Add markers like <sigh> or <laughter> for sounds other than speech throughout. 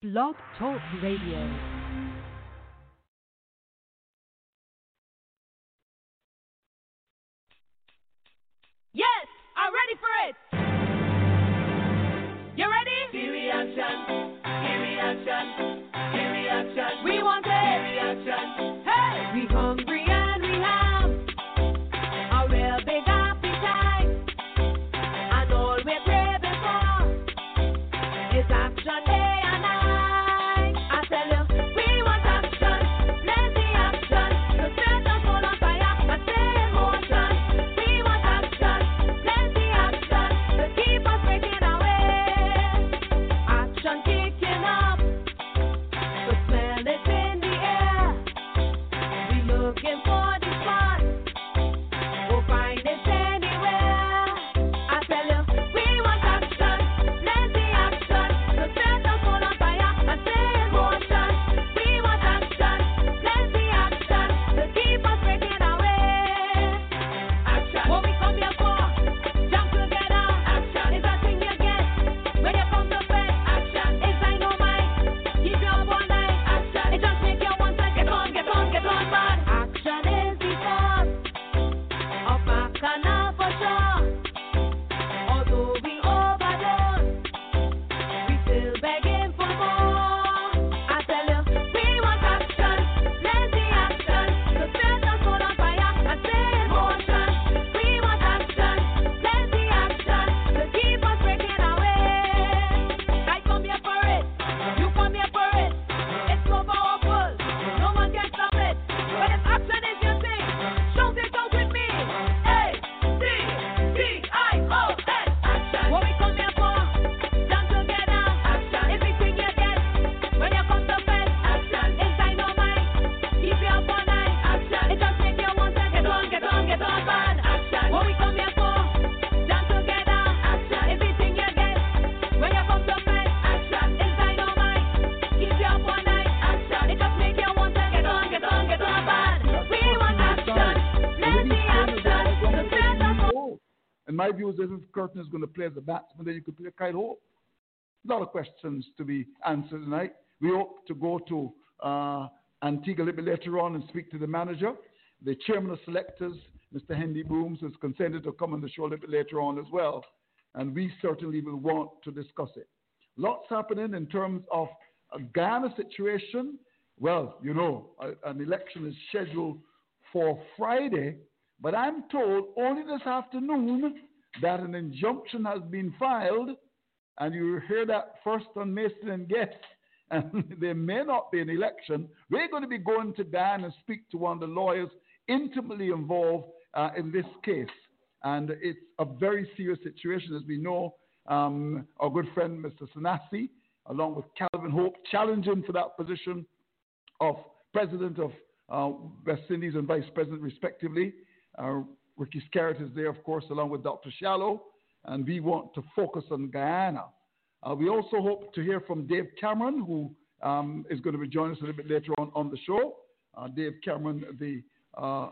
Blog Talk Radio. Yes, I'm ready for it. Curtin is going to play as a batsman, then you could play Kyle Hope. A lot of questions to be answered tonight. We hope to go to uh, Antigua a little bit later on and speak to the manager. The chairman of selectors, Mr. Hendy Booms, has consented to come on the show a little bit later on as well. And we certainly will want to discuss it. Lots happening in terms of a Guyana situation. Well, you know, a- an election is scheduled for Friday, but I'm told only this afternoon that an injunction has been filed, and you hear that first on Mason and Guest, <laughs> and there may not be an election. We're going to be going to Dan and speak to one of the lawyers intimately involved uh, in this case. And it's a very serious situation, as we know. Um, our good friend, Mr. Sanasie, along with Calvin Hope, challenging for that position of president of uh, West Indies and vice president, respectively. Uh, Ricky Skerritt is there, of course, along with Dr. Shallow, and we want to focus on Guyana. Uh, we also hope to hear from Dave Cameron, who um, is going to be joining us a little bit later on on the show. Uh, Dave Cameron, the uh,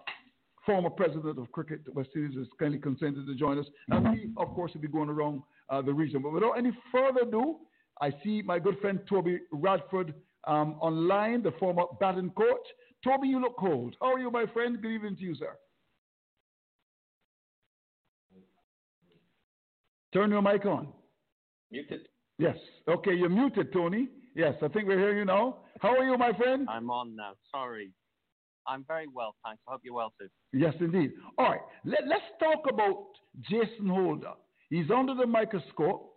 former president of Cricket West Indies, has kindly consented to join us. And we, of course, will be going around uh, the region. But without any further ado, I see my good friend Toby Radford um, online, the former batting coach. Toby, you look cold. How are you, my friend? Good evening to you, sir. Turn your mic on. Muted. Yes. Okay, you're muted, Tony. Yes, I think we're hearing you now. How are you, my friend? I'm on now. Sorry. I'm very well, thanks. I hope you're well too. Yes, indeed. All right, Let, us talk about Jason Holder. He's under the microscope.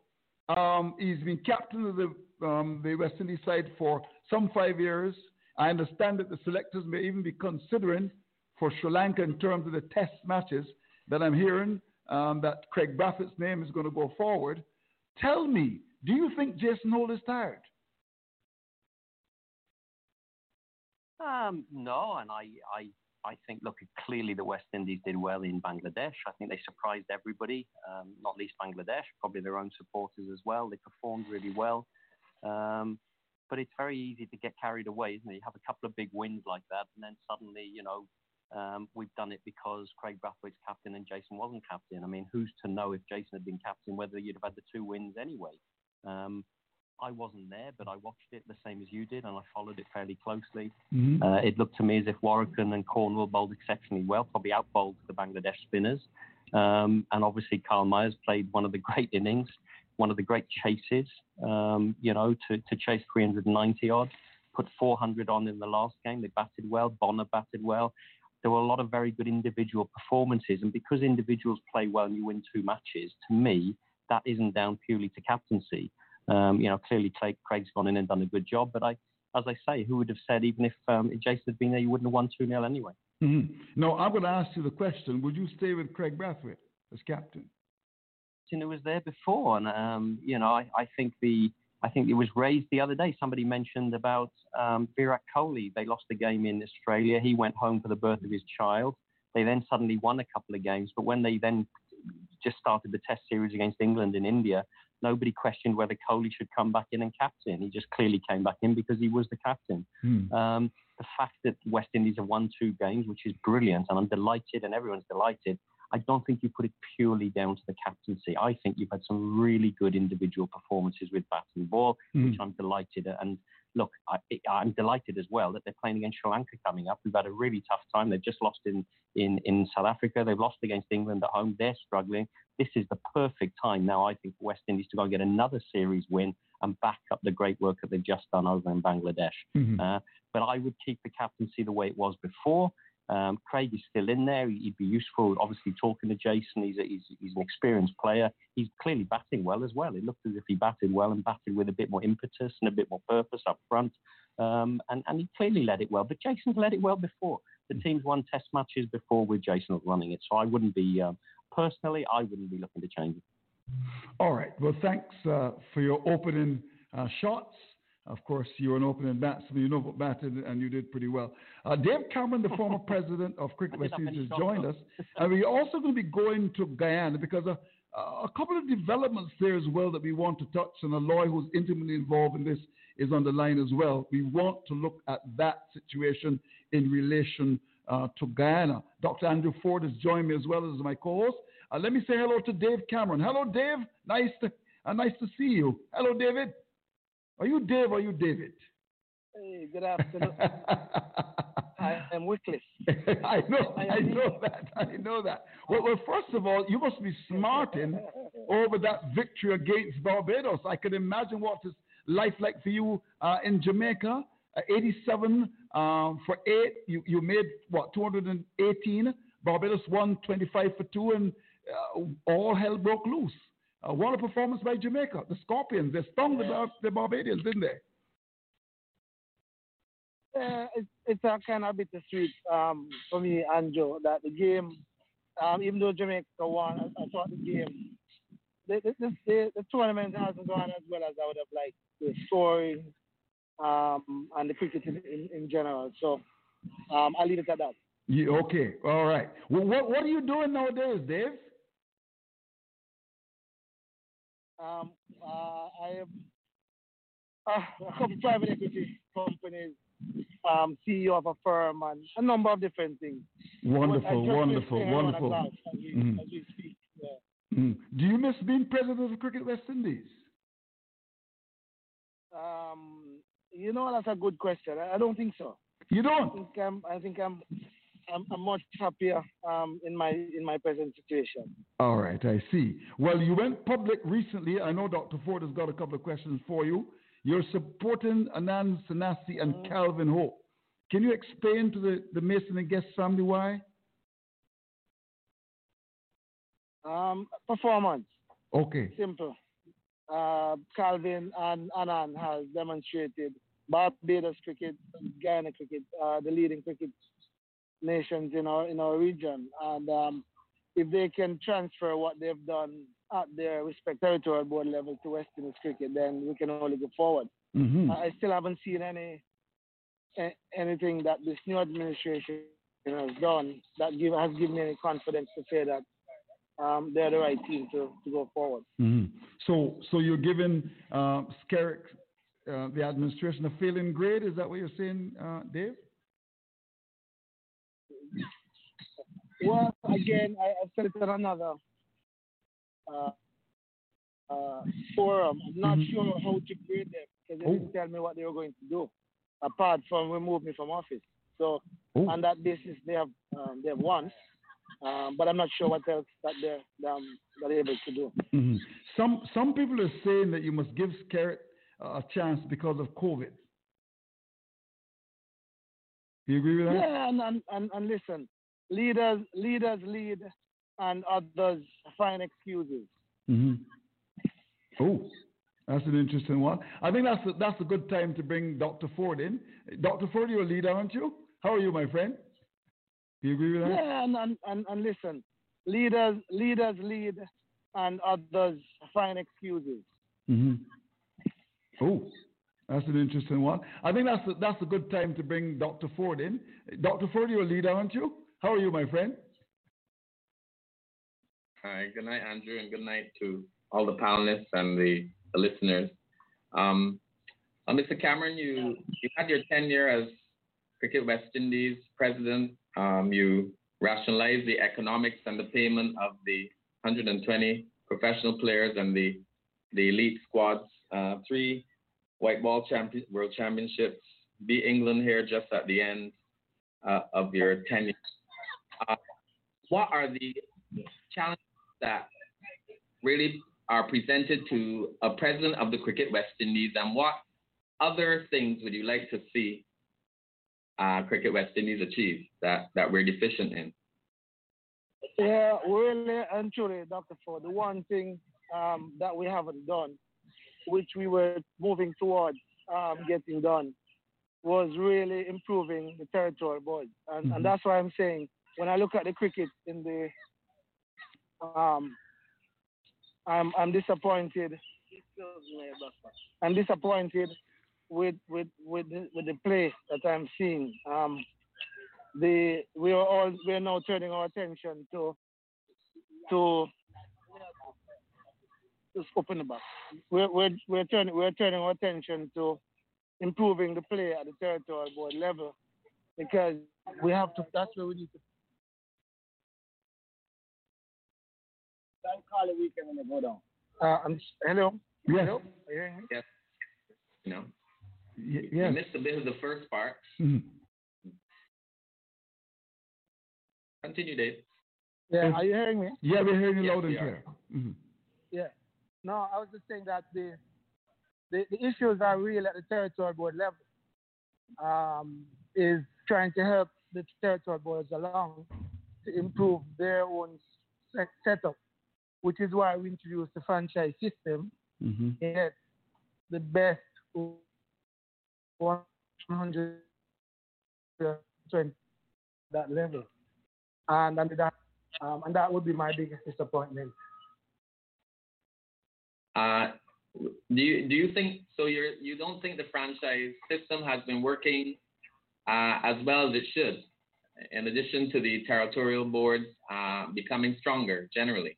Um, he's been captain of the, um, the West Indies side for some five years. I understand that the selectors may even be considering for Sri Lanka in terms of the test matches that I'm hearing um, that Craig Brathwaite's name is going to go forward. Tell me, do you think Jason Holder is tired? Um, no, and I, I, I think, look, clearly the West Indies did well in Bangladesh. I think they surprised everybody, um, not least Bangladesh, probably their own supporters as well. They performed really well. Um, but it's very easy to get carried away, isn't it? You have a couple of big wins like that, and then suddenly, you know, um, we've done it because Craig Brathwaite's captain and Jason wasn't captain. I mean, who's to know if Jason had been captain whether you'd have had the two wins anyway? Um, I wasn't there, but I watched it the same as you did, and I followed it fairly closely. Mhm. Uh, it looked to me as if Warrican and Cornwall bowled exceptionally well, probably outbowled the Bangladesh spinners. Um, and obviously, Kyle Mayers played one of the great innings, one of the great chases, um, you know, to, to chase 390 odd, put 400 on in the last game. They batted well. Bonner batted well. There were a lot of very good individual performances. And because individuals play well and you win two matches, to me, that isn't down purely to captaincy. Um, you know, clearly Craig, Craig's gone in and done a good job. But I, as I say, who would have said even if, um, if Jason had been there, you wouldn't have won 2 0 anyway? Mhm. No, I'm going to ask you the question: Would you stay with Craig Brathwaite as captain? who was there before, and um, you know, I, I think the I think it was raised the other day. Somebody mentioned about um, Virat Kohli. They lost the game in Australia. He went home for the birth of his child. They then suddenly won a couple of games, but when they then just started the Test series against England in India, nobody questioned whether Kohli should come back in and captain. He just clearly came back in because he was the captain. Hmm. Um, the fact that West Indies have won two games, which is brilliant, and I'm delighted, and everyone's delighted. I don't think you put it purely down to the captaincy. I think you've had some really good individual performances with bat and ball, Mm. which I'm delighted at. And look, I, I'm delighted as well that they're playing against Sri Lanka coming up. We've had a really tough time. They've just lost in, in, in South Africa. They've lost against England at home. They're struggling. This is the perfect time now, I think, for West Indies to go and get another series win and back up the great work that they've just done over in Bangladesh. Mhm. Uh, but I would keep the captaincy the way it was before. Um, Craig is still in there. He'd be useful, obviously, talking to Jason. He's, a, he's, he's an experienced player. He's clearly batting well as well. It looked as if he batted well and batted with a bit more impetus and a bit more purpose up front. Um, and, and he clearly led it well. But Jason's led it well before. The team's won test matches before with Jason running it. So I wouldn't be, um, personally, I wouldn't be looking to change it. All right. Well, thanks uh, for your opening uh, shots. Of course, you were an opening batsman. You know what batted, and you did pretty well. Uh, Dave Cameron, the former <laughs> president of Cricket West Indies, has joined us. And we're also going to be going to Guyana because a, a couple of developments there as well that we want to touch. And a lawyer who's intimately involved in this is on the line as well. We want to look at that situation in relation uh, to Guyana. Dr. Andrew Ford has joined me as well as my co-host. Uh, let me say hello to Dave Cameron. Hello, Dave. Nice to uh, nice to see you. Hello, David. Are you Dave? Or are you David? Hey, good afternoon. <laughs> I am Wycliffe. I know, I know that, I know that. Well, well, first of all, you must be smarting <laughs> over that victory against Barbados. I can imagine what is life like for you uh, in Jamaica. Uh, 87 um, for eight. You, you made what 218. Barbados won 25 for two, and uh, all hell broke loose. Uh, what a performance by Jamaica. The Scorpions, they stung the, Bar- the Barbadians, didn't they? Uh, it's, it's a kind of bittersweet um, for me and Joe that the game, um, even though Jamaica won, I, I thought the game, the, the, the, the, the tournament hasn't gone as well as I would have liked. The scoring um, and the cricket in, in, in general. So um, I'll leave it at that. Yeah, okay, all right. Well, what, what are you doing nowadays, Dave? Um, uh, I am uh, <laughs> a couple private equity companies, um, CEO of a firm, and a number of different things. Wonderful, wonderful, wonderful. around a glass As we, Mhm. as we speak. Yeah. Mm. Do you miss being president of Cricket West Indies? Um, you know, that's a good question. I, I don't think so. You don't? think I'm, I think I'm, I'm, I'm much happier um, in my in my present situation. All right, I see. Well, you went public recently. I know Dr. Ford has got a couple of questions for you. You're supporting Anand Sanasie and Calvin Hope. Can you explain to the, the Mason and Guest family why? Um, performance, Okay. simple. Uh, Calvin and Anand has demonstrated Barbados cricket, Guyana cricket, uh, the leading cricket nations in our in our region, and um, if they can transfer what they've done at their respective territorial board level to West Indies cricket, then we can only go forward. hmm I still haven't seen any anything that this new administration has done that give, has given me any confidence to say that um, they're the right team to, to go forward. hmm So, so you're giving uh, Skerritt, uh, the administration, a failing grade? Is that what you're saying, uh, Dave? Well, again, I, I've said it on another uh, uh, forum. I'm not Mhm. sure how to grade them because they Oh. didn't tell me what they were going to do, apart from remove me from office. So Oh. on that basis, they have um, they have won, um, but I'm not sure what else that they're um, that they're able to do. hmm Some some people are saying that you must give Skerritt a chance because of COVID. Do you agree with that? Yeah, and, and, and, and listen, leaders leaders lead, and others find excuses. hmm Oh, that's an interesting one. I think that's a, that's a good time to bring Dr. Ford in. Dr. Ford, you're a leader, aren't you? How are you, my friend? Do you agree with that? Yeah, and, and, and, and listen, leaders leaders lead, and others find excuses. hmm Oh, that's an interesting one. I think that's a, that's a good time to bring Dr. Ford in. Dr. Ford, you're a leader, aren't you? How are you, my friend? Hi, good night, Andrew, and good night to all the panelists and the, the listeners. Um, uh, Mr. Cameron, you, you had your tenure as Cricket West Indies president. Um, you rationalized the economics and the payment of the 120 professional players and the, the elite squads. Uh, three white ball champion, world championships, beat England here just at the end uh, of your tenure. Uh, what are the challenges that really are presented to a president of the Cricket West Indies, and what other things would you like to see uh, Cricket West Indies achieve that, that we're deficient in? Yeah, really and truly, Dr. Ford, the one thing um, that we haven't done, which we were moving towards um, getting done, was really improving the territorial board. And, Mhm. and that's why I'm saying when I look at the cricket in the, um, I'm, I'm disappointed. I'm disappointed with with with the, with the play that I'm seeing. Um, the we are all we are now turning our attention to to just open the box. We're we're we're turning we're turning our attention to improving the play at the territorial board level because we have to. That's where we need to. Don't call the weekend when they go down. Uh, I'm, hello. Yes. Hello. Are you hearing me? You know, Y- you missed a bit of the first part. Mhm. Continue, Dave. Yeah. Are you hearing me? Yeah, we're hearing you Yes, loud and we are. clear. Mhm. Yeah. No, I was just saying that the the, the issues are real at the territorial board level. Um, is trying to help the territorial boards along to improve their own set, setup, which is why we introduced the franchise system. Mhm. Get the best 120 that level, and and that um, and that would be my biggest disappointment. Uh, do you do you think so? You're you don't think the franchise system has been working uh, as well as it should, in addition to the territorial boards uh, becoming stronger generally?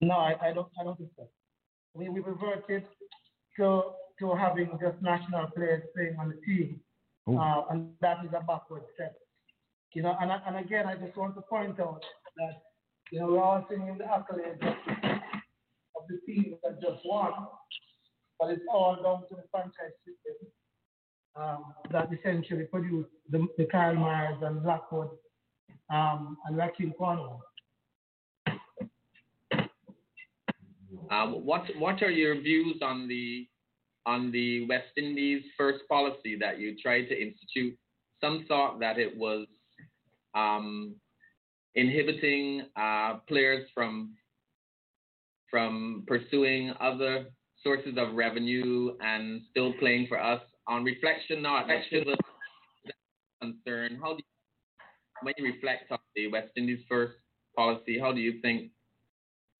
No, I, I don't. I don't think so. We we reverted to to having just national players playing on the team, uh, and that is a backward step. You know, and and again, I just want to point out that you know we're all singing the accolades of, the team that just won, but it's all down to the franchise system um, that essentially produced the, the Kyle Mayers and Blackwood um, and Rahkeem Cornwall. Uh, what what are your views on the on the West Indies first policy that you tried to institute? Some thought that it was um, inhibiting uh, players from from pursuing other sources of revenue and still playing for us. On reflection, not that should concern. How do you, when you reflect on the West Indies first policy, how do you think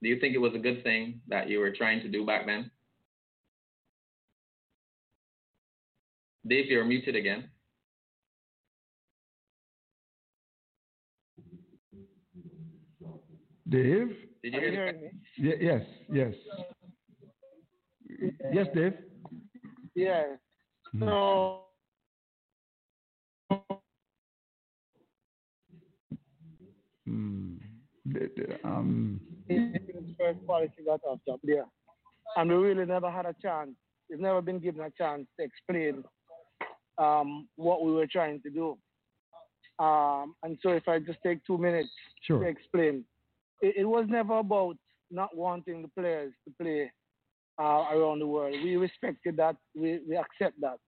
do you think it was a good thing that you were trying to do back then? Dave, you're muted again. Dave? Did you hear you the hearing me? Ye- yes, yes. Yes, Dave? Yeah. Mhm. Mm. The- the, Um, Western's first policy got off top there. And we really never had a chance. We've never been given a chance to explain um, what we were trying to do. Um, and so, if I just take two minutes Sure. to explain, it, it was never about not wanting the players to play uh, around the world. We respected that. We, we accept that.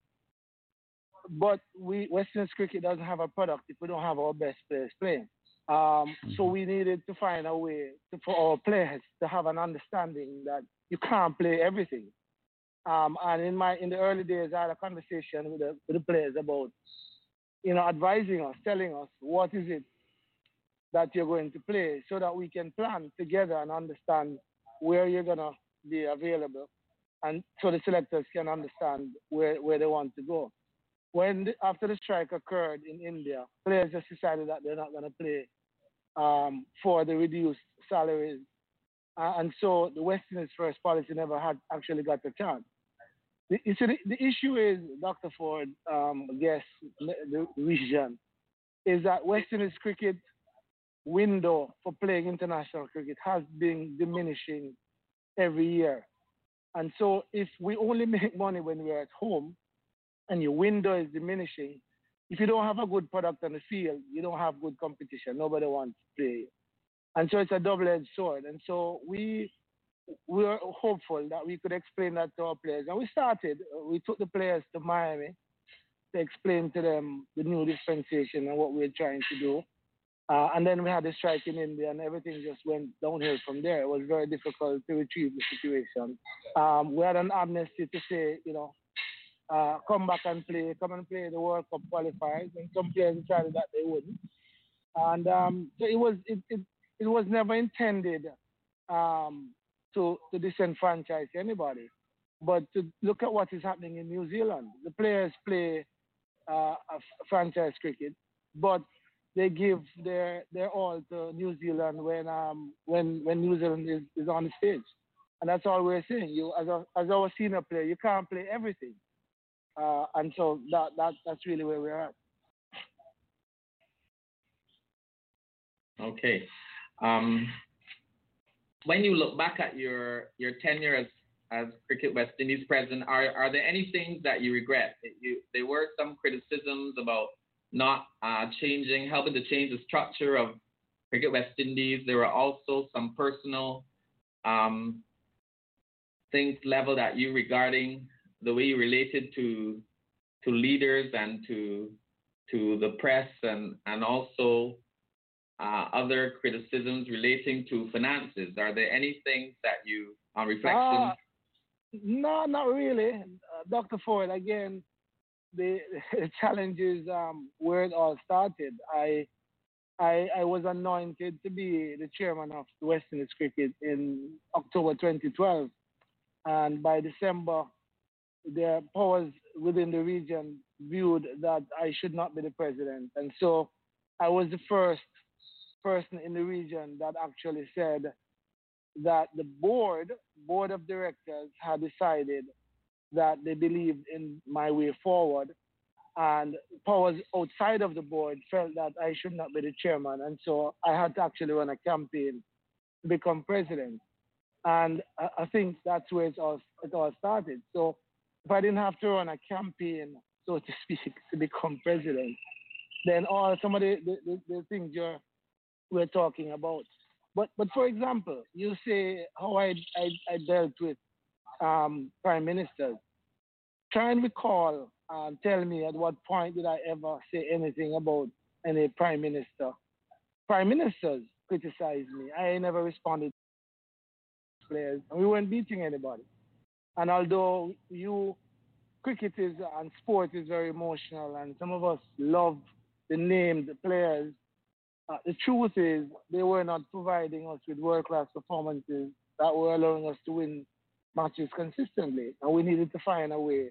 But we Western cricket doesn't have a product if we don't have our best players playing. Um, So we needed to find a way to, for our players to have an understanding that you can't play everything. Um, and in my in the early days, I had a conversation with the, with the players about, you know, advising us, telling us what is it that you're going to play, so that we can plan together and understand where you're gonna be available, and so the selectors can understand where, where they want to go. When the, after the strike occurred in India, players just decided that they're not gonna play um, for the reduced salaries, uh, and so the Westerners' first policy never had actually got a chance. The, see, the, the issue is, Dr. Ford, um, I guess, the region, is that Westerners cricket window for playing international cricket has been diminishing every year. And so if we only <laughs> make money when we're at home and your window is diminishing, if you don't have a good product on the field, you don't have good competition. Nobody wants to play. And so it's a double-edged sword. And so we we were hopeful that we could explain that to our players. And we started. We took the players to Miami to explain to them the new dispensation and what we we're trying to do. Uh, and then we had the strike in India, and everything just went downhill from there. It was very difficult to retrieve the situation. Um, we had an amnesty to say, you know, uh, come back and play, come and play the World Cup qualifiers, and some players decided that they wouldn't. And um, so it was it, it, it was never intended um, to to disenfranchise anybody, but to look at what is happening in New Zealand. The players play uh, franchise cricket, but they give their their all to New Zealand when um when when New Zealand is, is on the stage, and that's all we're saying. You as a as our senior player, you can't play everything, uh, and so that that that's really where we're at. Okay. Um, when you look back at your your tenure as as Cricket West Indies president, are are there any things that you regret? You, there were some criticisms about not uh, changing, helping to change the structure of Cricket West Indies. There were also some personal um, things leveled at you regarding the way you related to to leaders and to to the press and and also uh, other criticisms relating to finances. Are there any things that you, on reflection? Uh, no, not really, uh, Dr. Ford. Again, the, <laughs> the challenge is um, where it all started. I, I, I was anointed to be the chairman of the West Indies Cricket in October 2012, and by December, the powers within the region viewed that I should not be the president, and so I was the first person in the region that actually said that the board, board of directors, had decided that they believed in my way forward, and powers outside of the board felt that I should not be the chairman, and so I had to actually run a campaign to become president, and I, I think that's where it all it all started. So if I didn't have to run a campaign, so to speak, to become president, then all some of the, the, the, things you're we're talking about. But but for example, you say how I I, I dealt with um, prime ministers. Try and recall and tell me at what point did I ever say anything about any prime minister. Prime ministers criticized me. I never responded players. And we weren't beating anybody. And although you cricket is and sport is very emotional and some of us love the named the players, uh, the truth is, they were not providing us with world class performances that were allowing us to win matches consistently. And we needed to find a way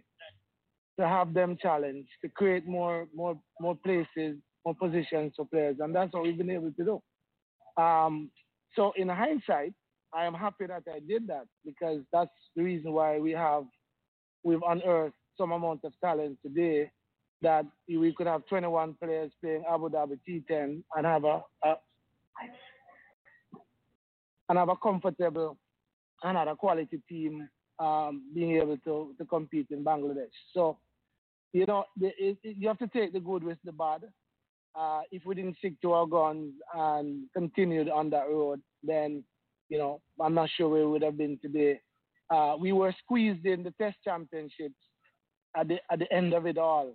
to have them challenged, to create more, more, more places, more positions for players. And that's what we've been able to do. Um, so, in hindsight, I am happy that I did that because that's the reason why we have, we've unearthed some amount of talent today that we could have 21 players playing Abu Dhabi T10 and have a, a and have a comfortable and have a quality team um, being able to, to compete in Bangladesh. So, you know, the, it, it, you have to take the good with the bad. Uh, if we didn't stick to our guns and continued on that road, then, you know, I'm not sure where we would have been today. Uh, we were squeezed in the Test Championships at the at the end of it all,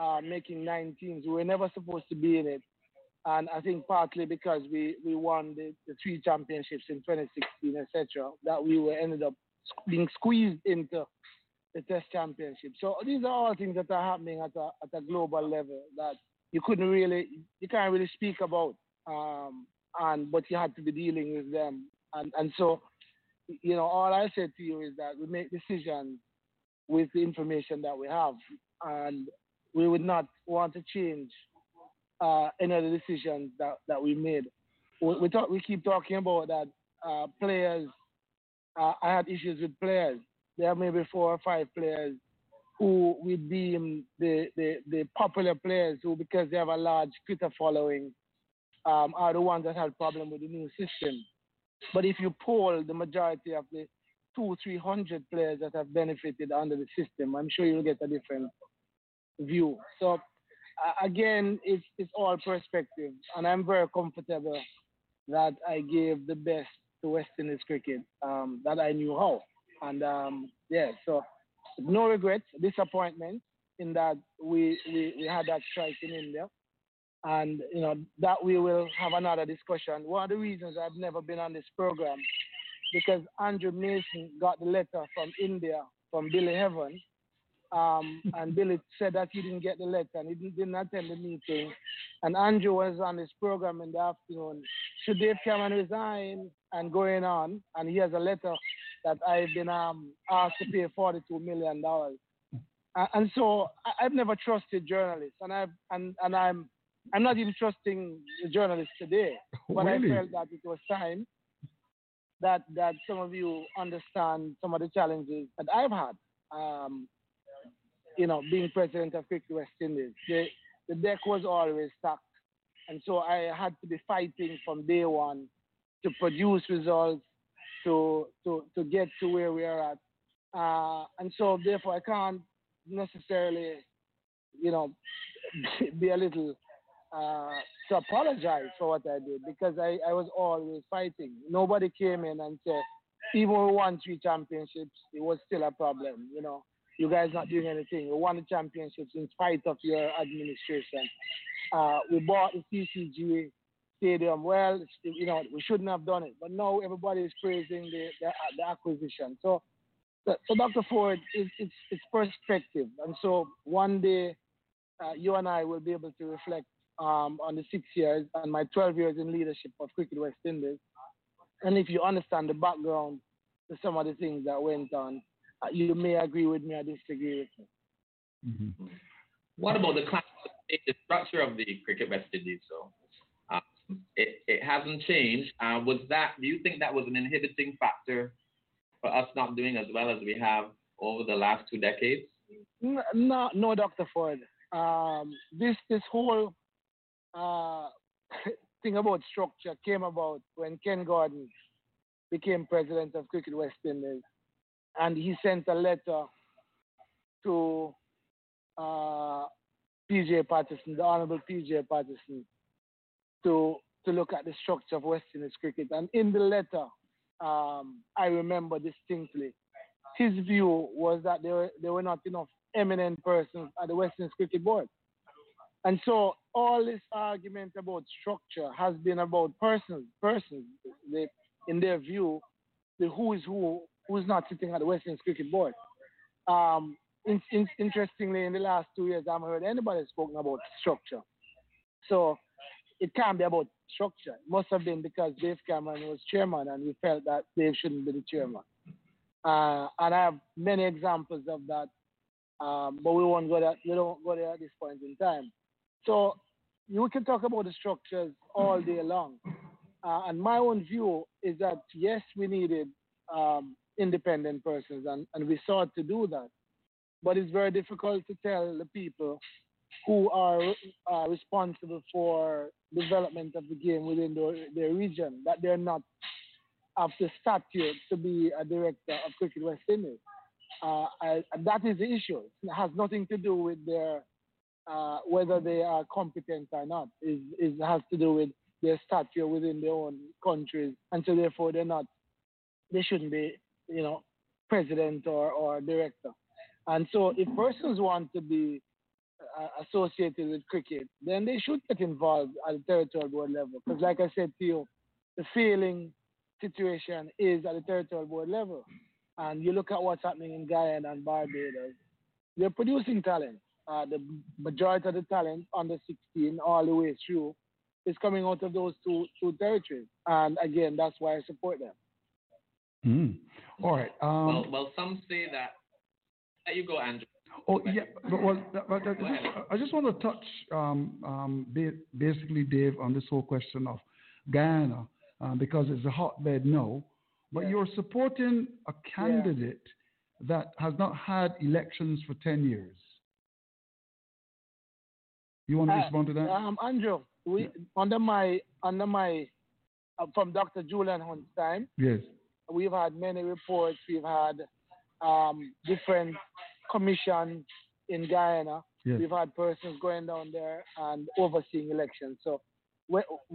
uh, making nine teams. We were never supposed to be in it, and I think partly because we, we won the, the three championships in 2016, etc., that we were ended up being squeezed into the Test Championship. So these are all things that are happening at a at a global level that you couldn't really you can't really speak about, um, and but you had to be dealing with them, and and so you know all I said to you is that we make decisions with the information that we have, and we would not want to change uh, any of the decisions that, that we made. We, we, talk, we keep talking about that uh, players. Uh, I had issues with players. There are maybe four or five players who we deem the, the, the popular players who, because they have a large Twitter following, um, are the ones that had problem with the new system. But if you poll the majority of the two, three hundred players that have benefited under the system, I'm sure you'll get a different view. So uh, again, it's it's all perspective, and I'm very comfortable that I gave the best to West Indies cricket um, that I knew how, and um, yeah, so no regrets, disappointment in that we, we we had that strike in India, and you know that we will have another discussion. One of the reasons I've never been on this program because Andrew Mason got the letter from India from Billy Heaven um, <laughs> and Billy said that he didn't get the letter and he didn't, didn't attend the meeting. And Andrew was on this program in the afternoon. Should Dave Cameron resign and going on? And he has a letter that I've been um, asked to pay $42 million. Uh, and so I, have never trusted journalists, and I've and, and I'm I'm not even trusting the journalists today. But really? I felt that it was time that that some of you understand some of the challenges that I've had. Um, you know, being president of Cricket West Indies. The, the deck was always stacked. And so I had to be fighting from day one to produce results, to, to, to get to where we are at. Uh, and so therefore I can't necessarily, you know, <laughs> be a little uh, to apologize for what I did because I, I was always fighting. Nobody came in and said, even we won three championships, it was still a problem, you know you guys not doing anything. We won the championships in spite of your administration. Uh, we bought the CCG stadium. Well, you know, we shouldn't have done it, but now everybody is praising the, the, the acquisition. So, so, Dr. Ford, it's, it's, it's perspective. And so one day, uh, you and I will be able to reflect um, on the six years and my 12 years in leadership of Cricket West Indies. And if you understand the background to some of the things that went on, uh, you may agree with me or disagree with me. Mm-hmm. What about the class, the structure of the Cricket West Indies? So uh, it, it hasn't changed. Uh, was that? Do you think that was an inhibiting factor for us not doing as well as we have over the last two decades? No, no, Dr. Ford. Um, this this whole uh, <laughs> thing about structure came about when Ken Gordon became president of Cricket West Indies and he sent a letter to uh, PJ Patterson, the Honorable PJ Patterson, to to look at the structure of West Indies cricket. And in the letter, um, I remember distinctly, his view was that there were, there were not enough eminent persons at the West Indies Cricket Board. And so all this argument about structure has been about persons, persons. They, in their view, the who is who who's not sitting at the West Indies Cricket Board. Um, in, in, interestingly, in the last two years, I haven't heard anybody spoken about structure. So it can't be about structure. It must have been because Dave Cameron was chairman and we felt that Dave shouldn't be the chairman. Uh, and I have many examples of that, um, but we won't go there. We don't go there at this point in time. So we can talk about the structures all day long. Uh, and my own view is that yes, we needed um, independent persons, and, and we sought to do that. But it's very difficult to tell the people who are uh, responsible for development of the game within their, their region that they're not of the statute to be a director of Cricket West Indies. Uh, I, that is the issue. It has nothing to do with their uh, whether they are competent or not. It, it has to do with their stature within their own countries, and so therefore they're not. They shouldn't be, you know, president or, or director. And so, if persons want to be uh, associated with cricket, then they should get involved at the territorial board level. Because, like I said to you, the failing situation is at the territorial board level. And you look at what's happening in Guyana and Barbados, they're producing talent. Uh, the majority of the talent under 16 all the way through is coming out of those two, two territories. And again, that's why I support them. Mm. All right. Um, well, well, some say that. There you go, Andrew. Oh yeah, but, well, but I, just, I just want to touch um, um, basically, Dave, on this whole question of Guyana uh, because it's a hotbed no, but yeah. you're supporting a candidate yeah. that has not had elections for ten years. You want to respond to that? Um, Andrew, we yeah. under my under my uh, from Dr. Julian Hunt's time. Yes. We've had many reports. We've had um, different commissions in Guyana. Yes. We've had persons going down there and overseeing elections. So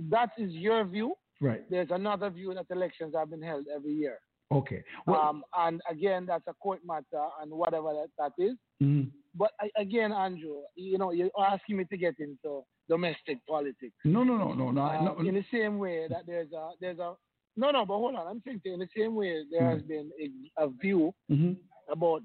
that is your view. Right. There's another view that elections have been held every year. Okay. Well, um, and again, that's a court matter and whatever that, that is. Mm-hmm. But I, again, Andrew, you know, you're asking me to get into domestic politics. No, no, no, no, no. Uh, no. In the same way that there's a there's a no, no, but hold on. I'm saying in the same way there mm-hmm. has been a, a view mm-hmm. about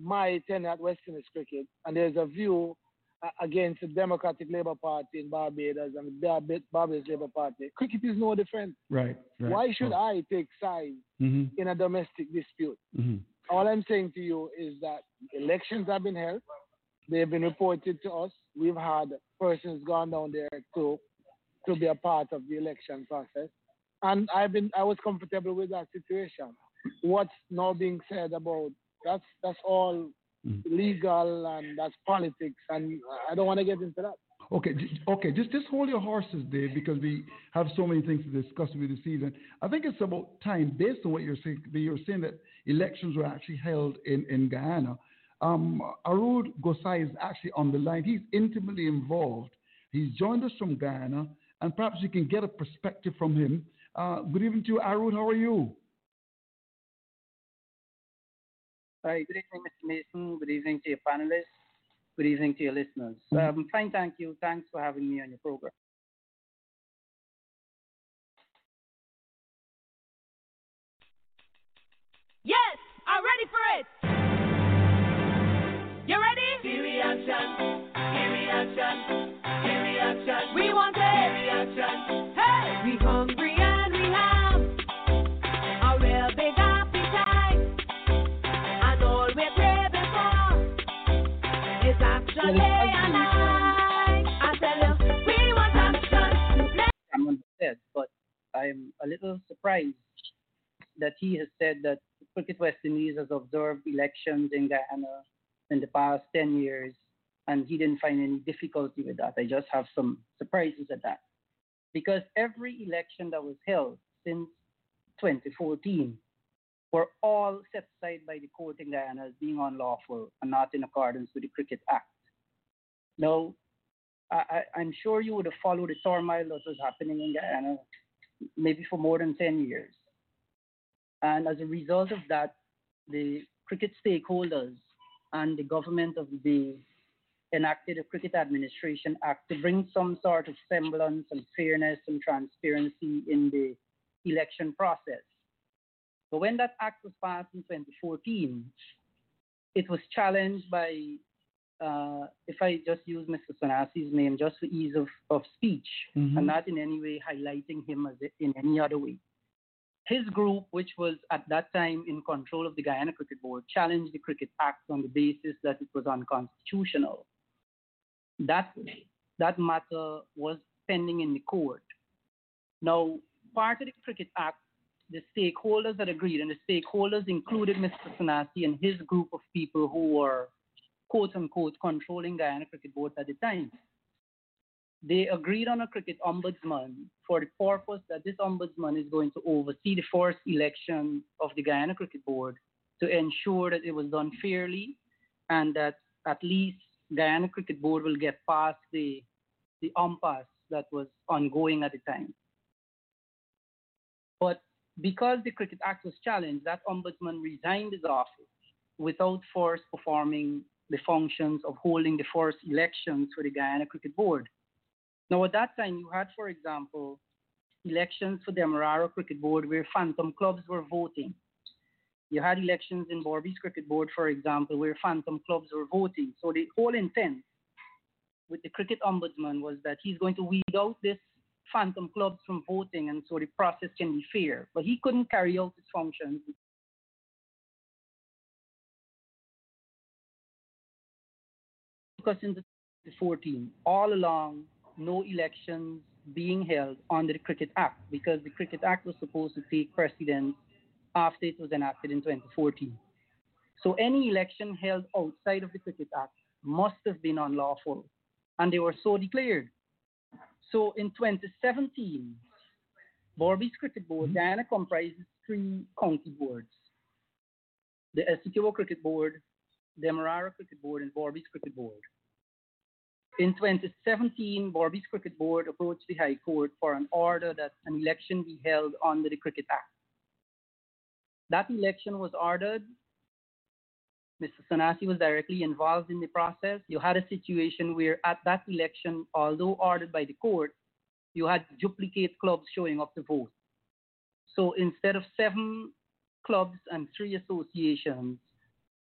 my tenure at West Indies cricket, and there's a view uh, against the Democratic Labour Party in Barbados and the Barbados Labour Party. Cricket is no different. Right. right. Why should oh. I take sides mm-hmm. in a domestic dispute? All I'm saying to you is that elections have been held. They've been reported to us. We've had persons gone down there to to be a part of the election process, and I've been I was comfortable with that situation. What's now being said about that's that's all mm. legal and that's politics, and I don't want to get into that. Okay, okay, just just hold your horses, Dave, because we have so many things to discuss with you this evening. I think it's about time, based on what you're saying. You're saying that elections were actually held in in Guyana. Um, Arud Gosai is actually on the line. He's intimately involved. He's joined us from Guyana, and perhaps you can get a perspective from him. Uh, good evening to you, Arud. How are you? Hi, good evening, Mr. Mason. Good evening to your panelists. Good evening to your listeners. Mm-hmm. Um, fine, thank you. Thanks for having me on your program. I'm ready for it. You ready? Reaction, reaction, reaction. We want it. See reaction. Hey, we hungry and we have a real big appetite, and all we're craving for is action day and night. I tell you, we want action. Someone said, but I'm a little surprised that he has said that Cricket West Indies has observed elections in Guyana in the past 10 years, and he didn't find any difficulty with that. I just have some surprises at that. Because every election that was held since 2014 were all set aside by the court in Guyana as being unlawful and not in accordance with the Cricket Act. Now, I, am sure you would have followed the turmoil that was happening in Guyana maybe for more than 10 years. And as a result of that, the cricket stakeholders and the government of the enacted a Cricket Administration Act to bring some sort of semblance and fairness and transparency in the election process. But when that act was passed in 2014, it was challenged by, uh, if I just use Mr. Sanasie's name just for ease of, of speech mm-hmm. and not in any way highlighting him as in any other way his group, which was at that time in control of the Guyana Cricket Board, challenged the Cricket Act on the basis that it was unconstitutional. That, that matter was pending in the court. Now, part of the Cricket Act, the stakeholders that agreed, and the stakeholders included Mr. Sanasie and his group of people who were, quote unquote, controlling Guyana Cricket Board at the time. They agreed on a cricket ombudsman for the purpose that this ombudsman is going to oversee the first election of the Guyana Cricket Board to ensure that it was done fairly and that at least Guyana Cricket Board will get past the the impasse that was ongoing at the time. But because the Cricket Act was challenged, that ombudsman resigned his office without first performing the functions of holding the first elections for the Guyana Cricket Board. Now, at that time, you had, for example, elections for the Demerara Cricket Board where phantom clubs were voting. You had elections in Berbice Cricket Board, for example, where phantom clubs were voting. So the whole intent with the cricket ombudsman was that he's going to weed out this phantom clubs from voting and so the process can be fair. But he couldn't carry out his functions because in 2014, all along, no elections being held under the Cricket Act because the Cricket Act was supposed to take precedence after it was enacted in 2014. So any election held outside of the Cricket Act must have been unlawful, and they were so declared. So in 2017, Berbice Cricket Board, mm-hmm. Guyana comprises three county boards. The Essequibo Cricket Board, the Demerara Cricket Board, and Berbice Cricket Board. In 2017, Berbice Cricket Board approached the High Court for an order that an election be held under the Cricket Act. That election was ordered. Mr. Sanasie was directly involved in the process. You had a situation where at that election, although ordered by the court, you had duplicate clubs showing up to vote. So instead of seven clubs and three associations,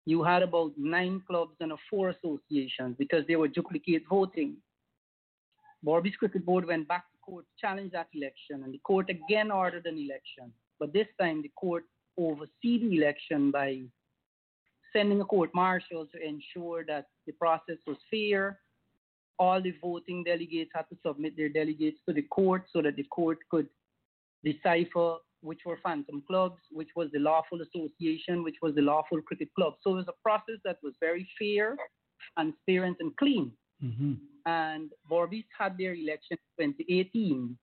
you had about nine clubs and four associations because they were duplicate voting. Berbice Cricket Board went back to court to challenge that election, and the court again ordered an election. But this time, the court oversee the election by sending a court marshal to ensure that the process was fair. All the voting delegates had to submit their delegates to the court so that the court could decipher which were phantom clubs, which was the lawful association, which was the lawful cricket club. So it was a process that was very fair, transparent, and clean. Mm-hmm. And Berbice had their election in 2018.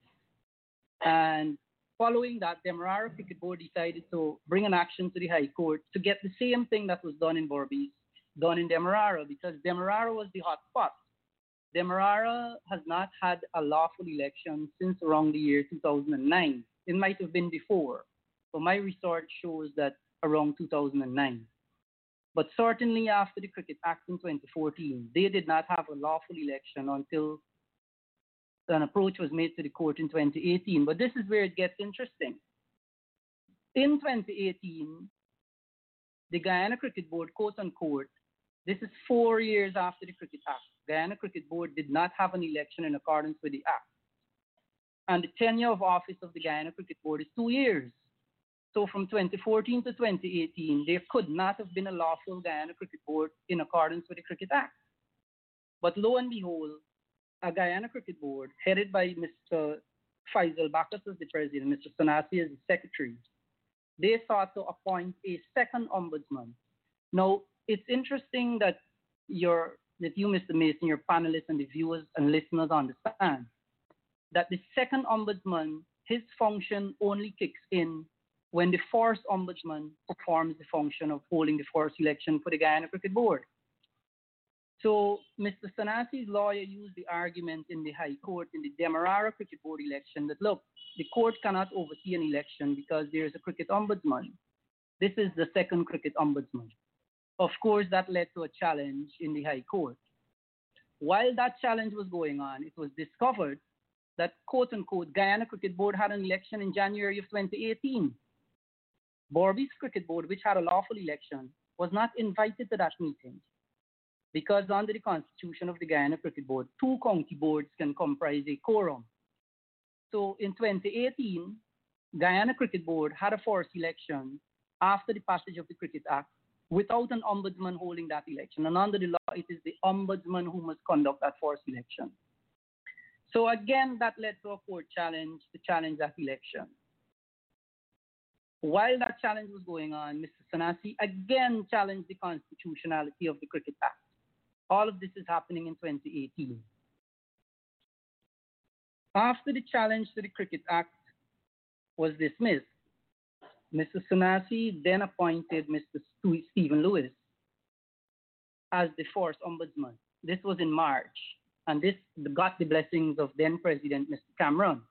And following that, the Demerara Cricket Board decided to bring an action to the High Court to get the same thing that was done in Berbice done in Demerara because Demerara was the hot spot. Demerara has not had a lawful election since around the year 2009. It might have been before, but my research shows that around 2009. But certainly after the Cricket Act in 2014, they did not have a lawful election until an approach was made to the court in 2018. But this is where it gets interesting. In 2018, the Guyana Cricket Board, quote unquote, this is four years after the Cricket Act. Guyana Cricket Board did not have an election in accordance with the Act and the tenure of office of the Guyana Cricket Board is two years. So from 2014 to 2018, there could not have been a lawful Guyana Cricket Board in accordance with the Cricket Act. But lo and behold, a Guyana Cricket Board headed by Mr. Faisal Bacchus as the president, Mr. Sanasie as the secretary, they sought to appoint a second ombudsman. Now, it's interesting that your that you, Mr. Mason, your panelists and the viewers and listeners understand that the second ombudsman, his function only kicks in when the first ombudsman performs the function of holding the first election for the Guyana Cricket Board. So Mr. Sanasie's lawyer used the argument in the High Court in the Demerara Cricket Board election that look, the court cannot oversee an election because there is a cricket ombudsman. This is the second cricket ombudsman. Of course, that led to a challenge in the High Court. While that challenge was going on, it was discovered that quote unquote Guyana Cricket Board had an election in January of 2018. Berbice Cricket Board, which had a lawful election, was not invited to that meeting because under the constitution of the Guyana Cricket Board, two county boards can comprise a quorum. So in 2018, Guyana Cricket Board had a forced election after the passage of the Cricket Act without an ombudsman holding that election. And under the law, it is the ombudsman who must conduct that forced election. So again, that led to a court challenge to challenge that election. While that challenge was going on, Mr. Sanasie again challenged the constitutionality of the Cricket Act. All of this is happening in 2018. After the challenge to the Cricket Act was dismissed, Mr. Sanasie then appointed Mr. Stephen Lewis as the force ombudsman. This was in March, and this got the blessings of then President Mr. Cameron.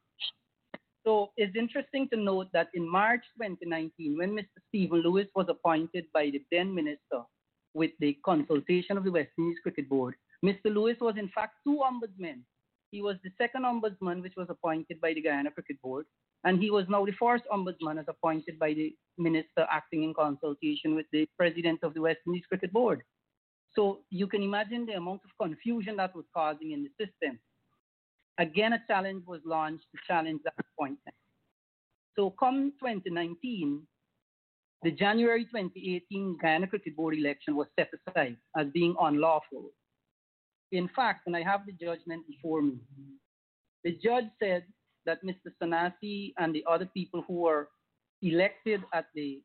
So it's interesting to note that in March 2019, when Mr. Stephen Lewis was appointed by the then minister with the consultation of the West Indies Cricket Board, Mr. Lewis was in fact two ombudsmen. He was the second ombudsman, which was appointed by the Guyana Cricket Board, and he was now the first ombudsman as appointed by the minister acting in consultation with the president of the West Indies Cricket Board. So you can imagine the amount of confusion that was causing in the system. Again, a challenge was launched to challenge that appointment. So come 2019, the January 2018 Guyana Cricket Board election was set aside as being unlawful. In fact, and I have the judgment before me, the judge said that Mr. Sanasie and the other people who were elected at the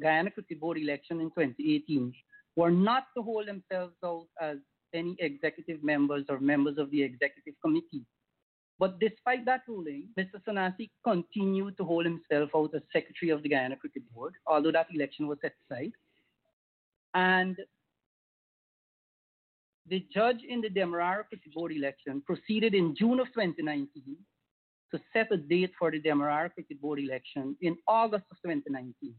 Guyana Cricket Board election in 2018 were not to hold themselves out as any executive members or members of the executive committee. But despite that ruling, Mr. Sanasie continued to hold himself out as secretary of the Guyana Cricket Board, although that election was set aside. And the judge in the Demerara Cricket Board election proceeded in June of 2019 to set a date for the Demerara Cricket Board election in August of 2019.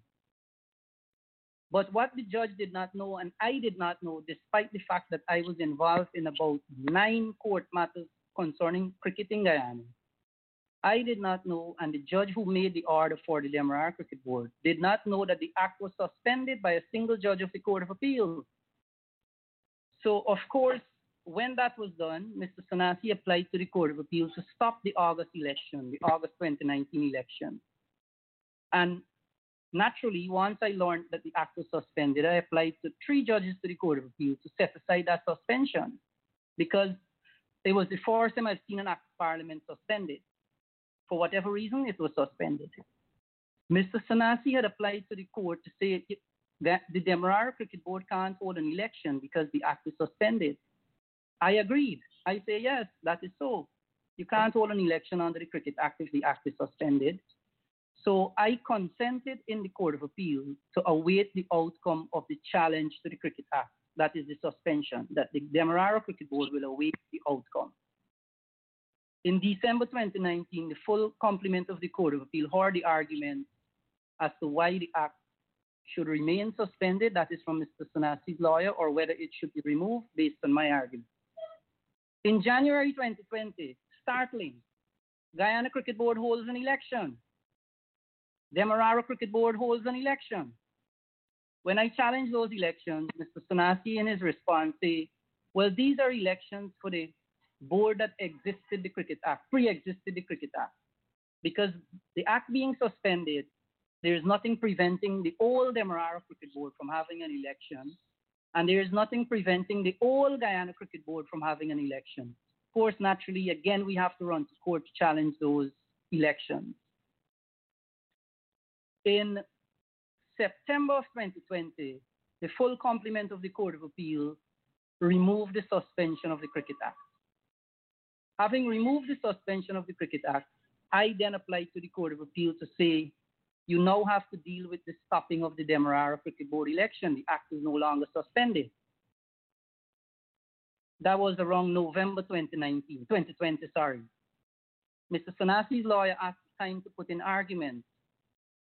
But what the judge did not know, and I did not know, despite the fact that I was involved in about nine court matters concerning cricket in Guyana, I did not know, and the judge who made the order for the Demerara Cricket Board did not know that the act was suspended by a single judge of the Court of Appeal. So, of course, when that was done, Mr. Sanasie applied to the Court of Appeal to stop the August election, the August 2019 election. And naturally, once I learned that the act was suspended, I applied to three judges to the Court of Appeal to set aside that suspension because it was the first time I've seen an act of parliament suspended. For whatever reason, it was suspended. Mr. Sanasie had applied to the court to say that the Demerara Cricket Board can't hold an election because the act is suspended. I agreed. I say, yes, that is so. You can't hold an election under the Cricket Act if the act is suspended. So I consented in the Court of Appeal to await the outcome of the challenge to the Cricket Act. That is the suspension, that the Demerara Cricket Board will await the outcome. In December 2019, the full complement of the Court of Appeal heard the argument as to why the act should remain suspended, that is from Mr. Sanasie's lawyer, or whether it should be removed based on my argument. In January 2020, startling, Guyana Cricket Board holds an election. Demerara Cricket Board holds an election. When I challenge those elections, Mr. Sanasie in his response say, well, these are elections for the board that existed the Cricket Act, pre-existed the Cricket Act. Because the act being suspended, there is nothing preventing the old Demerara Cricket Board from having an election, and there is nothing preventing the old Guyana Cricket Board from having an election. Of course, naturally, again, we have to run to court to challenge those elections. In September of 2020, the full complement of the Court of Appeal removed the suspension of the Cricket Act. Having removed the suspension of the Cricket Act, I then applied to the Court of Appeal to say you now have to deal with the stopping of the Demerara Cricket Board election. The act is no longer suspended. That was around November 2019, 2020, sorry. Mr. Sanasie's lawyer asked time to put in arguments.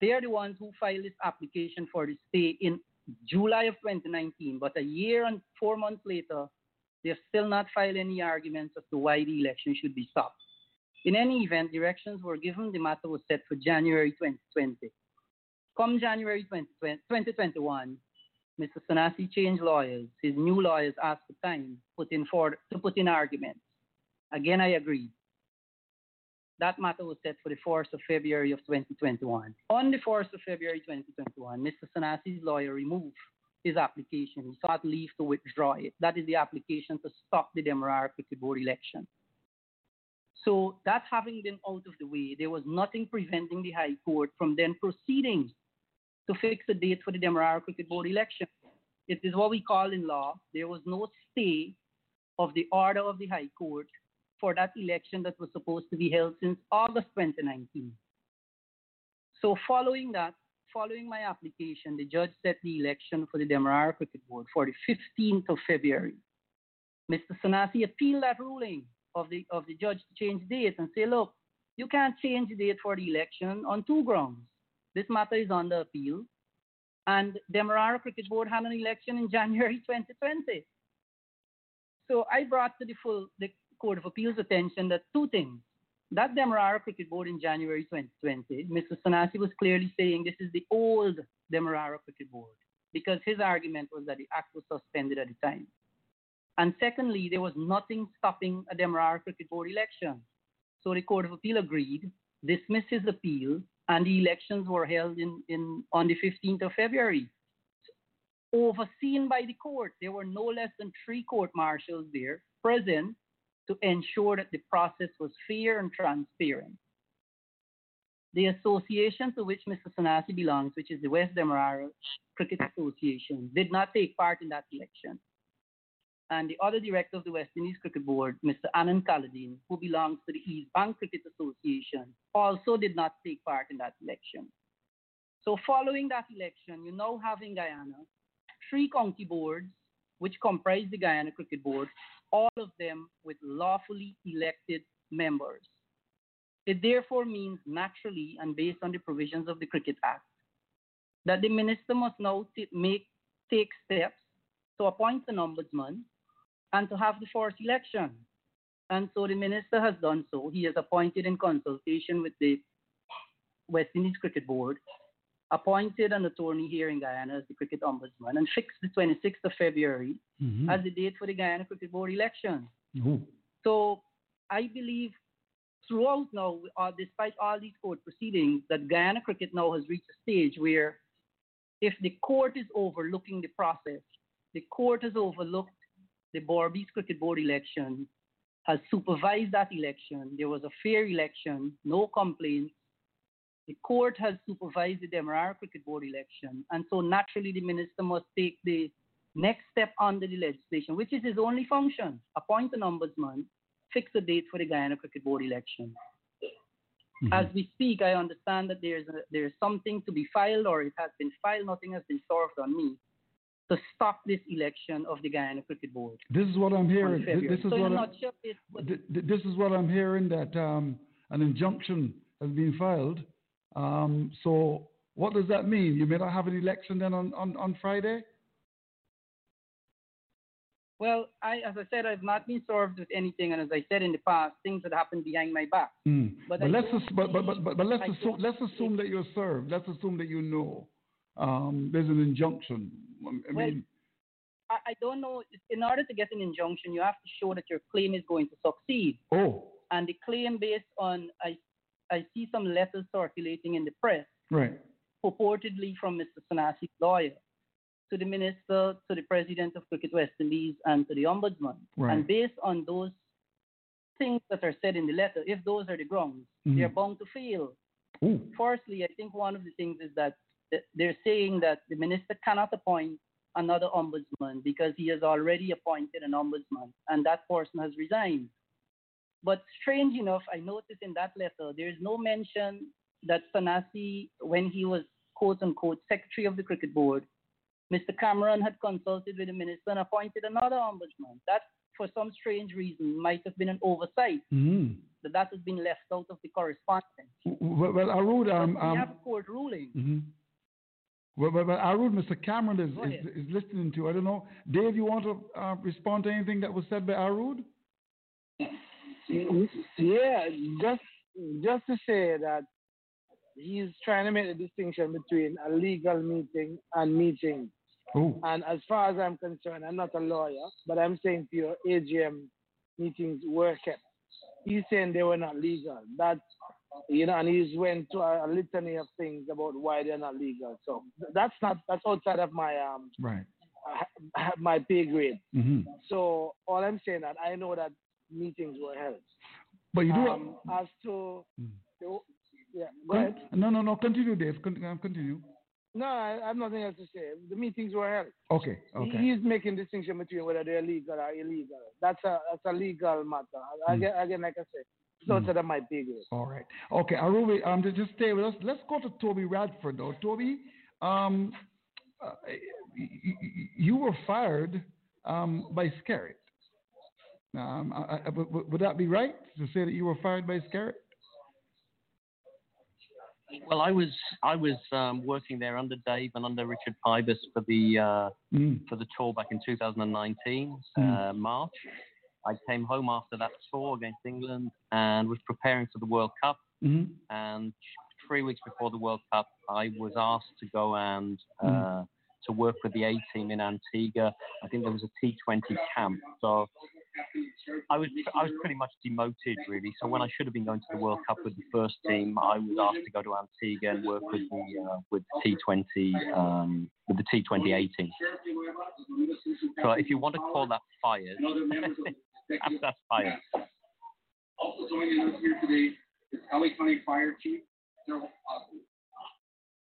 They are the ones who filed this application for the stay in July of 2019, but a year and four months later, they have still not filed any arguments as to why the election should be stopped. In any event, directions were given. The matter was set for January 2020. Come January 2021, Mr. Sanasie changed lawyers. His new lawyers asked for time put in for, to put in arguments. Again, I agreed. That matter was set for the 4th of February of 2021. On the 4th of February 2021, Mr. Sanasie's lawyer removed his application. He sought leave to withdraw it. That is the application to stop the Demerara Cricket Board election. So that having been out of the way, there was nothing preventing the High Court from then proceeding to fix a date for the Demerara Cricket Board election. It is what we call in law, there was no stay of the order of the High Court for that election that was supposed to be held since August 2019. So following that, following my application, the judge set the election for the Demerara Cricket Board for the 15th of February. Mr. Sanasie appealed that ruling of the of the judge to change date and say, look, you can't change the date for the election on two grounds. This matter is under appeal, and Demerara Cricket Board had an election in <laughs> January 2020. So I brought to the full the Court of Appeal's attention that two things. That Demerara Cricket Board in January 2020, Mr. Sanasie was clearly saying this is the old Demerara Cricket Board because his argument was that the act was suspended at the time. And secondly, there was nothing stopping a Demerara Cricket Board election. So the Court of Appeal agreed, dismissed his appeal, and the elections were held in, in, on the 15th of February. Overseen by the court, there were no less than three court marshals there present to ensure that the process was fair and transparent. The association to which Mr. Sanasie belongs, which is the West Demerara Cricket Association, did not take part in that election and the other director of the West Indies Cricket Board, Mr. Anand Kalladeen, who belongs to the East Bank Cricket Association, also did not take part in that election. So following that election, you now have in Guyana three county boards, which comprise the Guyana Cricket Board, all of them with lawfully elected members. It therefore means naturally and based on the provisions of the Cricket Act that the minister must now t- make, take steps to appoint an ombudsman and to have the first election. And so the minister has done so. He has appointed in consultation with the West Indies Cricket Board, appointed an attorney here in Guyana as the cricket ombudsman, and fixed the 26th of February Mhm. as the date for the Guyana Cricket Board election. Ooh. So I believe throughout now, uh, despite all these court proceedings, that Guyana cricket now has reached a stage where if the court is overlooking the process, the court has overlooked the Berbice Cricket Board election, has supervised that election. There was a fair election, no complaints. The court has supervised the Demerara Cricket Board election, and so naturally the minister must take the next step under the legislation, which is his only function: appoint an ombudsman, fix a date for the Guyana Cricket Board election. Mhm. As we speak, I understand that there's a, there's something to be filed, or it has been filed. Nothing has been served on me to stop this election of the Guyana Cricket Board. This is what I'm hearing. This is so what in a I- nutshell, it was- th- th- this is what I'm hearing that um, an injunction has been filed. Um, so what does that mean? You may not have an election then on, on, on Friday? well, I, as I said, I've not been served with anything, and as I said in the past, things that happened behind my back. Hmm. But But, let's don't ass- but, but, but, but, but let's I assume let's assume that you're served. Let's assume that you know um, there's an injunction. I Well, mean, I, I don't know. In order to get an injunction, you have to show that your claim is going to succeed. oh, And the claim based on, I, I see some letters circulating in the press, right. purportedly from Mr. Sanasie's lawyer, to the minister, to the president of Cricket West Indies, and to the ombudsman. Right. And based on those things that are said in the letter, if those are the grounds, Mhm. they're bound to fail. Ooh. Firstly, I think one of the things is that they're saying that the minister cannot appoint another ombudsman because he has already appointed an ombudsman and that person has resigned. But strange enough, I noticed in that letter, there's no mention that Sanasie, when he was quote unquote secretary of the cricket board, Mr. Cameron had consulted with the minister and appointed another ombudsman. That, for some strange reason, might have been an oversight, Mm. that that has been left out of the correspondence. Well, well Arud, um, but we um, have a court ruling. mhm. well, well, well, Arud, Mr. Cameron is, is, is listening to. I don't know, Dave. You want to uh, respond to anything that was said by Arud? Yeah, just just to say that he's trying to make the distinction between a legal meeting and meeting. Oh, And as far as I'm concerned, I'm not a lawyer, but I'm saying to your AGM meetings were kept. He's saying they were not legal. That you know, and he's went to a, a litany of things about why they're not legal. So that's not that's outside of my um right. my pay grade. hmm So all I'm saying that I know that meetings were held. But you do. Um, as to Mm. the- yeah, go ahead. No, no, no. Continue, Dave. Uh, continue. No, I, I have nothing else to say. The meetings were held. Okay, He- okay. He's making distinction between whether they're legal or illegal. That's a that's a legal matter. I- Again, again, like I said, it's Mm. outside of my pay. All right. Okay, Arubi, um, just, just stay with us. Let's go to Toby Radford, though. Toby, um, uh, you were fired um, by Skerritt. Um, I, I, would, would that be right to say that you were fired by Skerritt? Well, I was I was um, working there under Dave and under Richard Pybus for the uh, Mm. for the tour back in 2019 Mm. uh, March. I came home after that tour against England and was preparing for the World Cup. Mm-hmm. And three weeks before the World Cup, I was asked to go and uh, Mm. to work with the A team in Antigua. I think there was a T20 camp, so I was I was pretty much demoted really. So when I should have been going to the World Cup with the first team, I was asked to go to Antigua and work with the uh, with the T20 um, with the T20 A team. So if you want to call that fired, <laughs> that's, that's fired. Also joining us here today is LA County Fire Chief Daryl Osborne.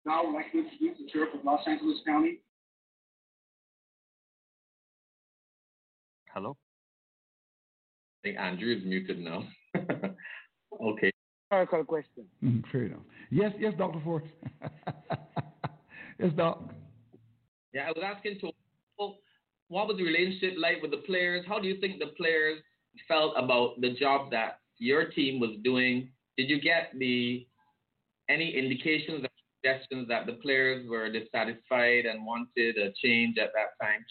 Now I'd like to introduce the Sheriff of Los Angeles County, Hello. I think Andrew is muted now. okay. Rhetorical question. Fair enough. Yes, yes, Dr. Ford. <laughs> yes, Doc. Yeah, I was asking to what was the relationship like with the players? How do you think the players felt about the job that your team was doing? Did you get the any indications or suggestions that the players were dissatisfied and wanted a change at that time?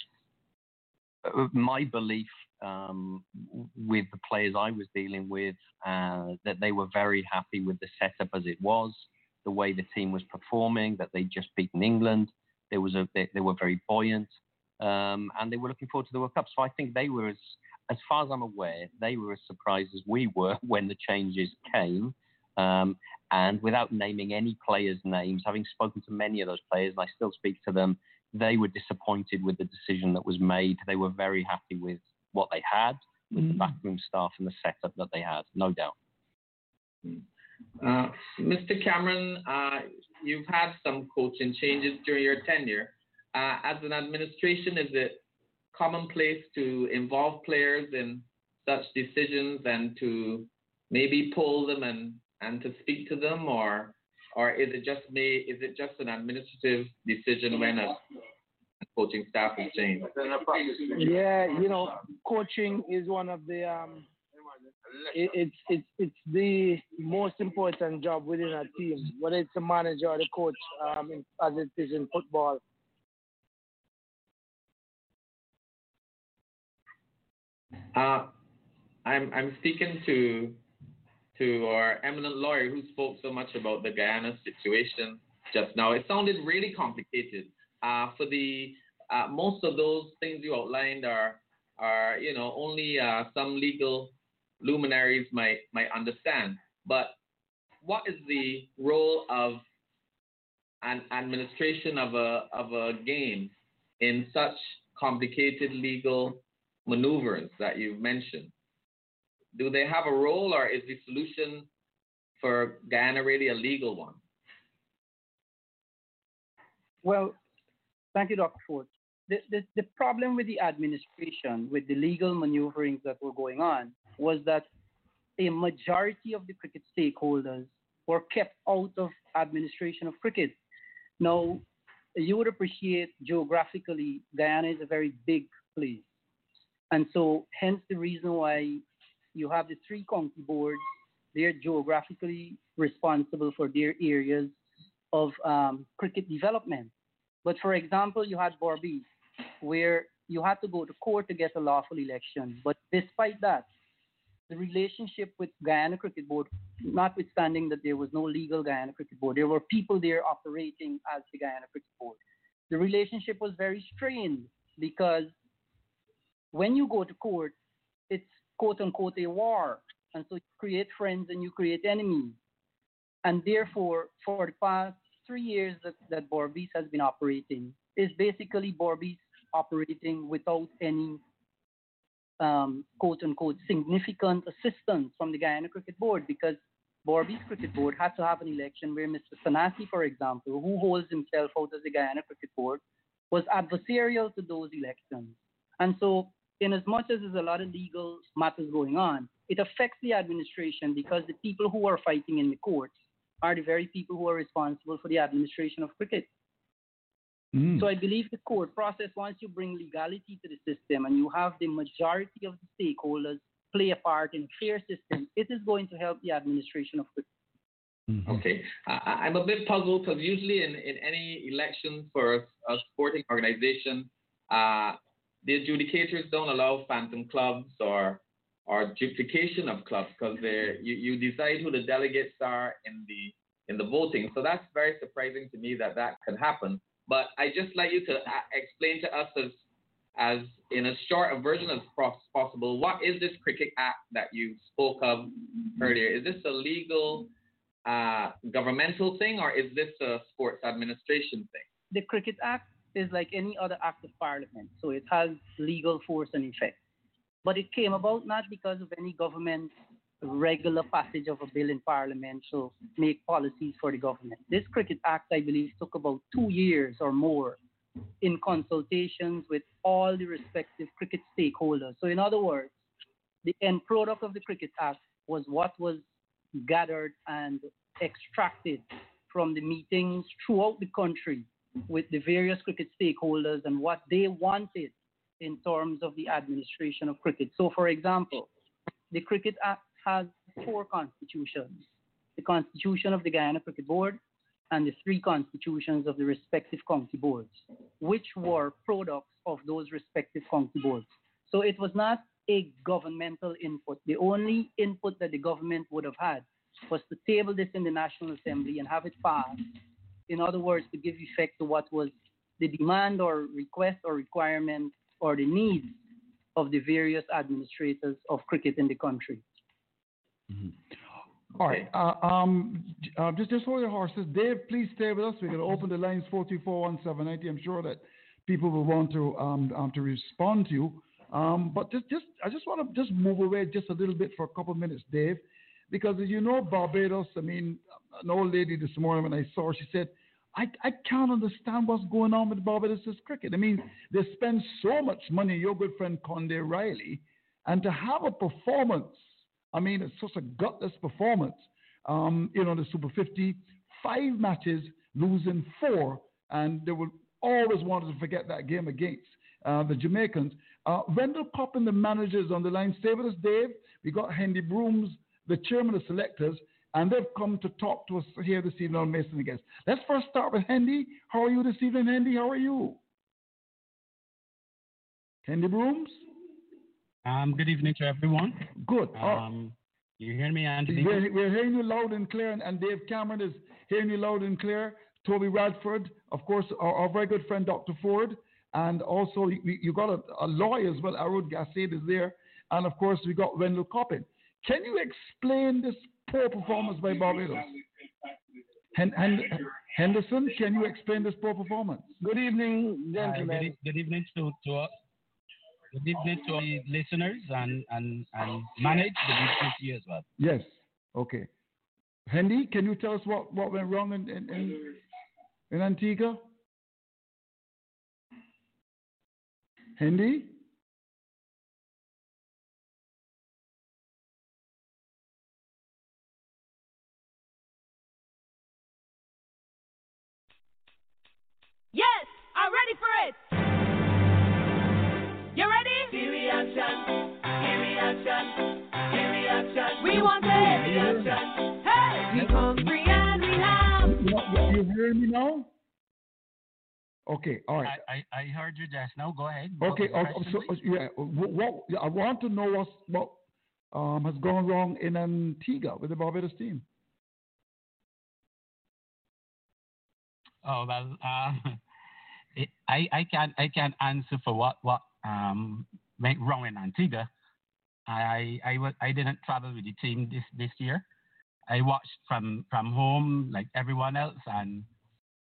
Uh, my belief um, with the players I was dealing with uh, that they were very happy with the setup as it was, the way the team was performing, that they'd just beaten England. There was a they, they were very buoyant, um, and they were looking forward to the World Cup. So I think they were as as far as I'm aware, they were as surprised as we were <laughs> when the changes came. Um, and without naming any players' names, having spoken to many of those players, and I still speak to them, they were disappointed with the decision that was made. They were very happy with what they had, with the Mm. backroom staff and the setup that they had, no doubt. Uh, Mr. Cameron, uh, you've had some coaching changes during your tenure. Uh, as an administration, is it commonplace to involve players in such decisions and to maybe pull them and, and to speak to them, or or is it just me? Is it just an administrative decision when a coaching staff is changed? Yeah, you know, coaching is one of the um, it, it's it's it's the most important job within a team, whether it's the manager or the coach, um, in, as it is in football. Uh, I'm I'm speaking to to our eminent lawyer who spoke so much about the Guyana situation just now. It sounded really complicated. Uh, for the uh, most of those things you outlined are are you know only uh, some legal luminaries might might understand. But what is the role of an administration of a of a game in such complicated legal maneuvers that you've mentioned? Do they have a role, or is the solution for Guyana really a legal one? Well, thank you, Dr. Ford. The, the, the problem with the administration, with the legal maneuverings that were going on, was that a majority of the cricket stakeholders were kept out of administration of cricket. Now, you would appreciate geographically, Guyana is a very big place. And so, hence the reason why you have the three county boards. They're geographically responsible for their areas of um, cricket development. But for example, you had Berbice, where you had to go to court to get a lawful election. But despite that, the relationship with Guyana Cricket Board, notwithstanding that there was no legal Guyana Cricket Board, there were people there operating as the Guyana Cricket Board. The relationship was very strained because when you go to court, it's quote unquote a war. And so you create friends and you create enemies. And therefore, for the past three years that, that Berbice has been operating, is basically Berbice operating without any um, quote unquote significant assistance from the Guyana Cricket Board because Berbice Cricket Board had to have an election where Mr. Sanasie, for example, who holds himself out as the Guyana Cricket Board, was adversarial to those elections. And so, in as much as there's a lot of legal matters going on, it affects the administration because the people who are fighting in the courts are the very people who are responsible for the administration of cricket. Mm. So I believe the court process, once you bring legality to the system and you have the majority of the stakeholders play a part in a fair system, it is going to help the administration of cricket. Mm-hmm. Okay, I, I'm a bit puzzled because usually in, in any election for a, a sporting organization, uh, the adjudicators don't allow phantom clubs or or duplication of clubs because you, you decide who the delegates are in the in the voting. So that's very surprising to me that that can happen. But I just like you to uh, explain to us as as in as short a version as possible. What is this Cricket Act that you spoke of earlier? Is this a legal uh, governmental thing or is this a sports administration thing? The Cricket Act is like any other act of parliament, so it has legal force and effect. But it came about not because of any government regular passage of a bill in parliament to make policies for the government. This Cricket Act, I believe, took about two years or more in consultations with all the respective cricket stakeholders. So, in other words, the end product of the Cricket Act was what was gathered and extracted from the meetings throughout the country with the various cricket stakeholders and what they wanted in terms of the administration of cricket. So, for example, the Cricket Act has four constitutions the Constitution of the Guyana Cricket Board and the three constitutions of the respective county boards, which were products of those respective county boards. So it was not a governmental input. The only input that the government would have had was to table this in the National Assembly and have it passed. In other words, to give effect to what was the demand or request or requirement or the needs of the various administrators of cricket in the country. Mm-hmm. All right. Uh, um, uh, just, just hold your horses. Dave, please stay with us. We're going to open the lines 4241790. I'm sure that people will want to um, um, to respond to you. Um, but just, just, I just want to just move away just a little bit for a couple of minutes, Dave, because as you know, Barbados. I mean, an old lady this morning when I saw her, she said, I, I can't understand what's going on with Barbados cricket. I mean, they spend so much money. Your good friend Conde Riley, and to have a performance I mean, it's such a gutless performance. Um, you know, the Super 50, five matches, losing four, and they would always wanted to forget that game against uh, the Jamaicans. Uh, Wendell Coppin, the managers on the line. Stay with us, Dave. We got Hendy Brooms, the chairman of selectors, and they've come to talk to us here this evening on Mason Guest. Let's first start with Hendy. How are you this evening, Hendy? How are you? Hendy Brooms? Um, good evening to everyone. Good. Um, you hear me, Andy? We're, we're, hearing you loud and clear, and, and, Dave Cameron is hearing you loud and clear. Toby Radford, of course, our, our very good friend Dr. Ford, and also you, you got a, a, lawyer as well, Arud Gossai is there, and of course we got Wendell Coppin. Can you explain this poor performance by Barbados? Hen, Hen, Henderson, can you explain this poor performance? Good evening, gentlemen. Uh, good, good, evening to, to, us. good evening to the listeners and, and, and manage the evening to you as well. Yes. Okay. Hendy, can you tell us what, what went wrong in, in, in, in Antigua? Hendy? Yes, I'm ready for it. You ready? See reaction, see reaction, see reaction. We want it. reaction. Hey, we hungry and we have. You, you hear me now? Okay, all right. I, I, I heard you just now. Go ahead. Okay, What uh, so uh, yeah, what, what I want to know what's, what um, has gone wrong in Antigua with the Barbados team. Oh well, um, <laughs> I I can't I can't answer for what what um went wrong in Antigua. I I was I didn't travel with the team this this year. I watched from from home like everyone else, and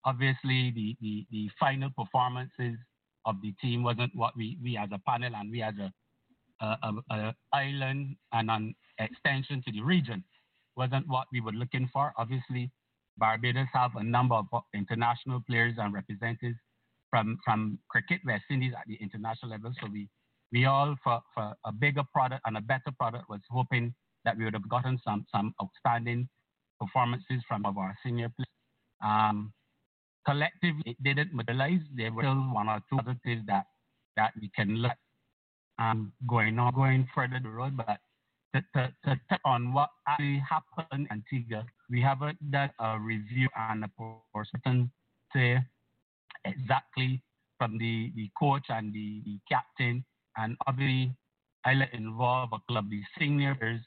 obviously the the, the final performances of the team wasn't what we we as a panel and we as a a, a, a island and an extension to the region wasn't what we were looking for. Obviously, Barbados have a number of international players and representatives from from cricket West Indies at the international level. So we we all for, for a bigger product and a better product was hoping that we would have gotten some some outstanding performances from our senior players. Um, collectively, it didn't materialize. There were still one or two other things that that we can look um, going on, going further the road. But on what actually happened in Antigua, we haven't done a review and a person say exactly from the, the coach and the, the captain, and obviously I let involve a club, the seniors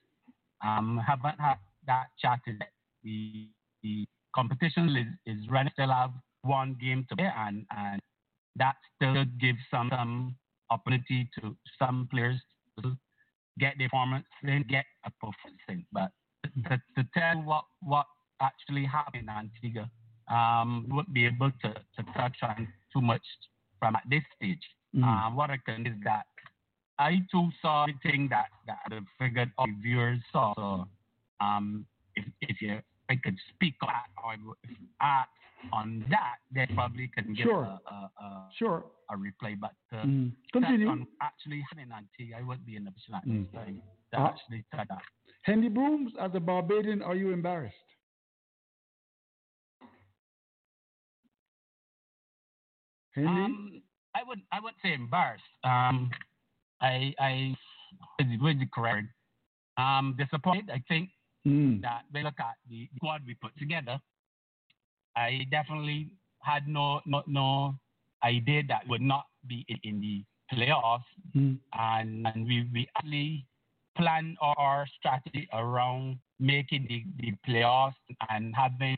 um, haven't had that chat yet. The, the competition is, is running, still have one game to play, and, and that still gives some, some opportunity to some players to get their performance, then get a performance. But to, to tell what, what actually happened in Antigua, um, won't be able to, to touch on too much from at this stage. Mm. Um, what I can is that I too saw everything that, that I figured all viewers saw. So um, if, if you I could speak on or if ask on that, they probably can get Sure. a, a, a, Sure. a replay. But uh, Mm. Continue. on actually happening in I wouldn't be in a position at Mm. this time to Uh, actually that. Hendy Brooms, as a Barbadian, are you embarrassed? Um, I would I would say embarrassed. Um, I I with the correct. Um, disappointed. I think Mm. that we look at the squad we put together. I definitely had no no no idea that would not be in, in the playoffs, Mm. and and we we actually planned our, strategy around making the, the playoffs and having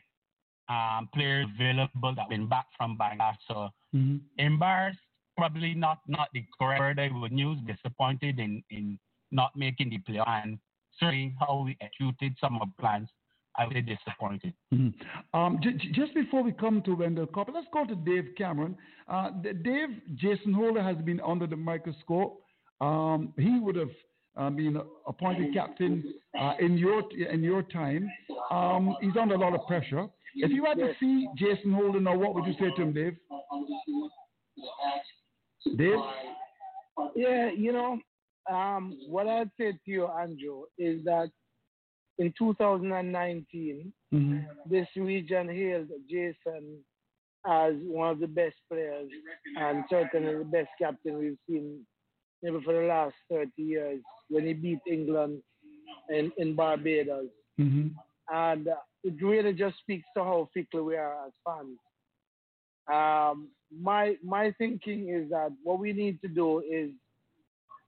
um, players available that been back from Bangladesh. So Mhm. embarrassed, probably not not the correct word I would use. Disappointed in in not making the playoffs and certainly how we executed some of the plans. I was disappointed. Mhm. Um, j- j- just before we come to Wendell Coppin, let's go to Dave Cameron. Uh, D- Dave, Jason Holder has been under the microscope. Um, he would have uh, been appointed captain uh, in your in your time. Um, he's under a lot of pressure. If you had to see Jason Holder now, what would you say to him, Dave? Dave? Yeah, you know, um, what I'd say to you, Andrew, is that in 2019, Mhm. this region hailed Jason as one of the best players and certainly the best captain we've seen maybe for the last 30 years when he beat England in, in Barbados. Mhm. And uh, it really just speaks to how fickle we are as fans. Um, my my thinking is that what we need to do is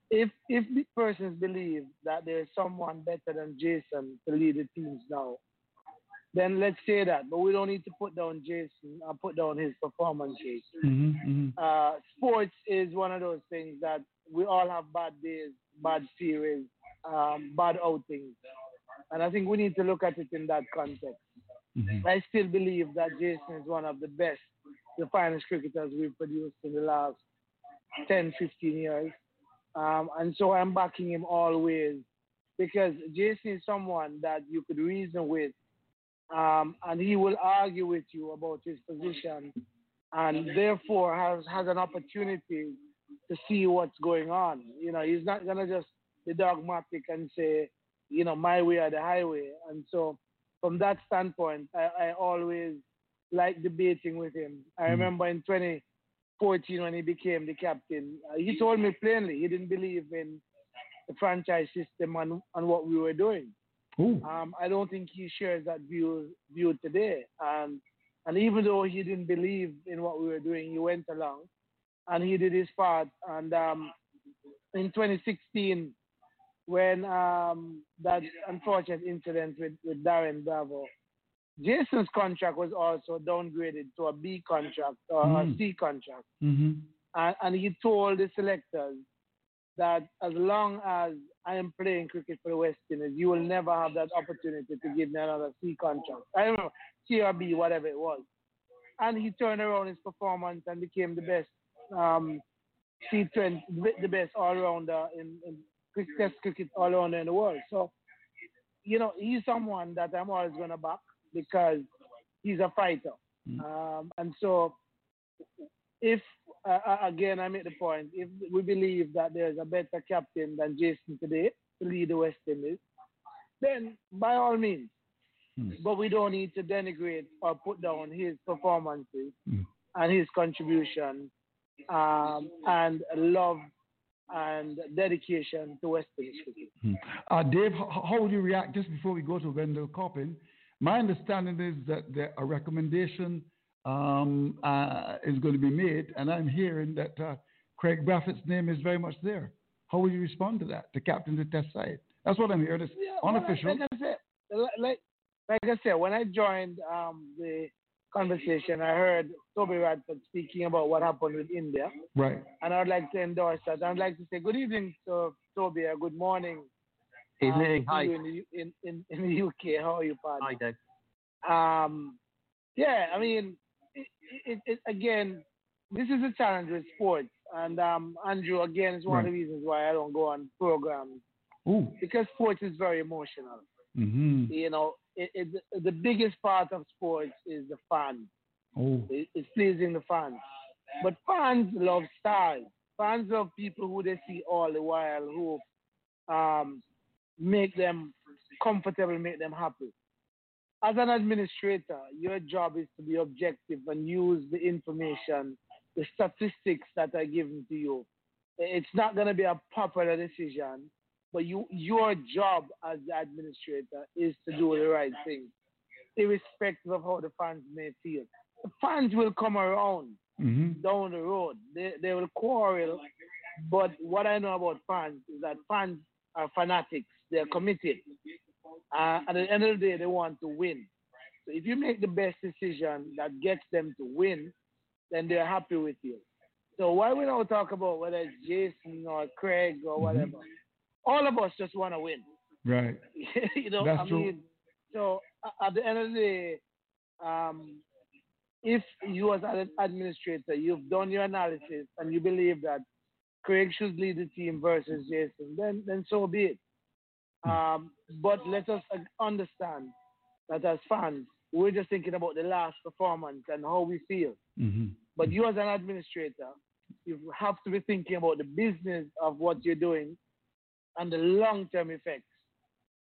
if if the persons believe that there's someone better than Jason to lead the teams now, then let's say that. But we don't need to put down Jason and put down his performances. Mhm. Mhm. Uh, sports is one of those things that we all have bad days, bad series, um, bad outings. And I think we need to look at it in that context. Mhm. I still believe that Jason is one of the best, the finest cricketers we've produced in the last 10, 15 years. Um, and so I'm backing him always because Jason is someone that you could reason with um, and he will argue with you about his position and therefore has, has an opportunity to see what's going on. You know, he's not going to just be dogmatic and say, you know, my way or the highway. And so from that standpoint, I, I always like debating with him. I Mm. remember in 2014 when he became the captain, uh, he told me plainly he didn't believe in the franchise system and, and what we were doing. Um, I don't think he shares that view view today. And and even though he didn't believe in what we were doing, he went along and he did his part. And um, in 2016, when um, that unfortunate incident with, with Darren Bravo, Jason's contract was also downgraded to a B contract or Mm. a C contract. Mhm. And, and he told the selectors that as long as I am playing cricket for the West Indies, you will never have that opportunity to give me another C contract. I don't know, C or B, whatever it was. And he turned around his performance and became the best um, C20, the best all rounder in, in cricket, test cricket all around in the world. So you know, he's someone that I'm always going to back because he's a fighter. Mm. Um, and so, if uh, uh, again, I make the point, if we believe that there's a better captain than Jason today to lead the West Indies, then by all means. Mm. But we don't need to denigrate or put down his performances Mm. and his contribution um, and love and dedication to West Indies cricket. Hmm. Uh, Dave, how, how would you react just before we go to Wendell Coppin? My understanding is that there, a recommendation um, uh, is going to be made, and I'm hearing that uh, Craig Brathwaite's name is very much there. How would you respond to that, to captain the test side? That's what I'm hearing. It's Yeah, well, unofficial. Like, I said, like, like I said, when I joined um, the conversation, I heard Toby Radford speaking about what happened with India, right. and I'd like to endorse that. I'd like to say good evening to Toby, or good morning. Um, Evening. to Hi. In, the, in, in, <laughs> in the UK. How are you, Paddy? Hi, Dave. Um, yeah, I mean, it, it, it, again, this is a challenge with sports. And um, Andrew, again, is one of the reasons why I don't go on programs Ooh. because sports is very emotional. Mm-hmm. You know, it, it, the biggest part of sports is the fans. Oh. It, it's pleasing the fans. But fans love stars. Fans love people who they see all the while who um, make them comfortable, make them happy. As an administrator, your job is to be objective and use the information, the statistics that are given to you. It's not going to be a popular decision, but you, your job as the administrator is to do the right thing, irrespective of how the fans may feel. The fans will come around Mm-hmm. down the road. They, they will quarrel. But what I know about fans is that fans are fanatics. They're committed. Uh, at the end of the day, they want to win. So if you make the best decision that gets them to win, then they're happy with you. So why we don't talk about whether it's Jason or Craig or whatever? All of us just want to win. Right. <laughs> you know, That's I true. mean, so at the end of the day, um, if you as an administrator, you've done your analysis and you believe that Craig should lead the team versus Jason, then then so be it. Um, but let us uh, understand that as fans, we're just thinking about the last performance and how we feel. Mm-hmm. But you as an administrator, you have to be thinking about the business of what you're doing and the long-term effects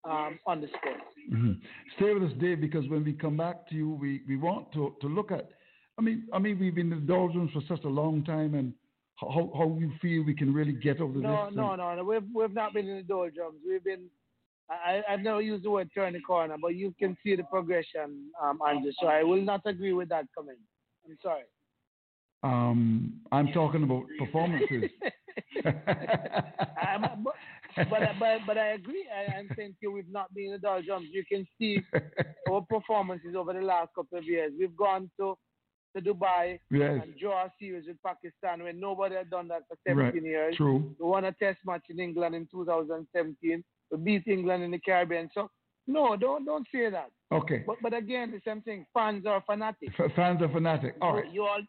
um, on the sport. hmm Stay with us, Dave, because when we come back to you, we, we want to, to look at. I mean, I mean, we've been in the doldrums for such a long time, and how how you feel we can really get over No, this. no, no, no. We've we've not been in the doldrums. We've been. I I've never used the word turn the corner, but you can see the progression, um, Andrew. So I will not agree with that comment. I'm sorry. Um, I'm talking about performances. I'm, <laughs> <laughs> but, but, but, but I agree. I, I'm saying you, we've not been in the doldrums. You can see <laughs> our performances over the last couple of years. We've gone to to Dubai Yes. and draw a series with Pakistan when nobody had done that for 17 Right. years. True. We won a test match in England in 2017. Beat England in the Caribbean. So no, don't don't say that. Okay. But but again, the same thing. Fans are fanatics. F- fans are fanatic. All right. You all,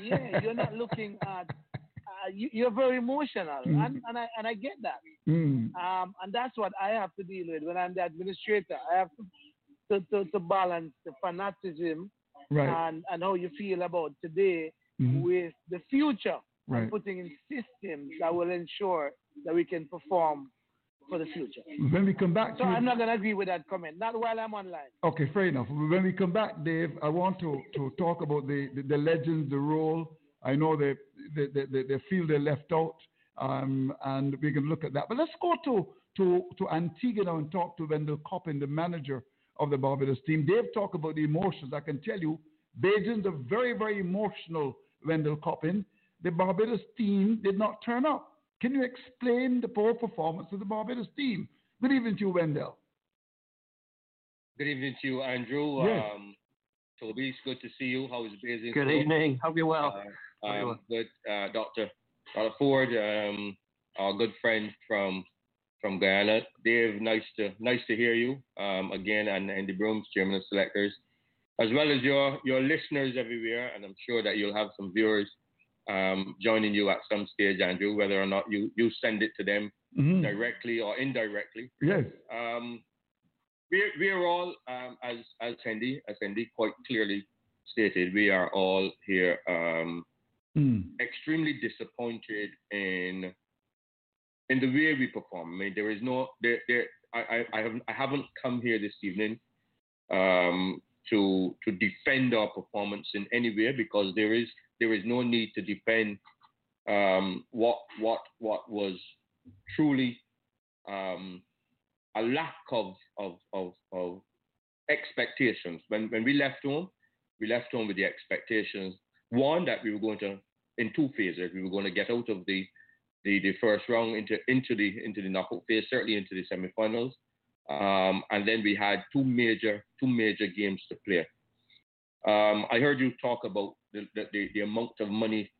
yeah, you're not looking at. Uh, you, you're very emotional, Mm. and and I and I get that. Mm. Um, and that's what I have to deal with when I'm the administrator. I have to to, to, to balance the fanaticism Right. and, and how you feel about today Mhm. with the future Right. and putting in systems that will ensure that we can perform for the future. When we come back So to I'm not going to agree with that comment, not while I'm online. Okay, fair enough. When we come back, Dave, I want to, to talk about the, the, the legends, the role. I know they, they, they, they feel they're left out, um, and we can look at that. But let's go to, to, to Antigua now and talk to Wendell Coppin, the manager of the Barbados team. Dave talked about the emotions. I can tell you, Bajans are very, very emotional, Wendell Coppin. The Barbados team did not turn up. Can you explain the poor performance of the Barbados team? Good evening to you, Wendell. Good evening to you, Andrew. Yes. Um, Toby, it's good to see you. How is business? Good evening. Hope you're well. Uh, Hope you're um, good, uh, Doctor Doctor Ford, um, our good friend from from Guyana. Dave, nice to nice to hear you um, again, and Andy Brooms, Chairman of Selectors, as well as your your listeners everywhere, and I'm sure that you'll have some viewers um, joining you at some stage, Andrew, whether or not you you send it to them Mhm. directly or indirectly. Yes. Um, we're, we're all, um, as as Hendy, as Hendy quite clearly stated, we are all here um, Mm. extremely disappointed in in the way we perform. I mean, there is no there there. I I, I haven't I haven't come here this evening um, to to defend our performance in any way because there is there is no need to defend um, what what what was truly um, a lack of of, of of expectations. When when we left home, we left home with the expectations. One that we were going to in two phases. We were going to get out of the the, the first round into into the into the knockout phase, certainly into the semifinals. Um, and then we had two major two major games to play. Um, I heard you talk about the, the, the, amount of money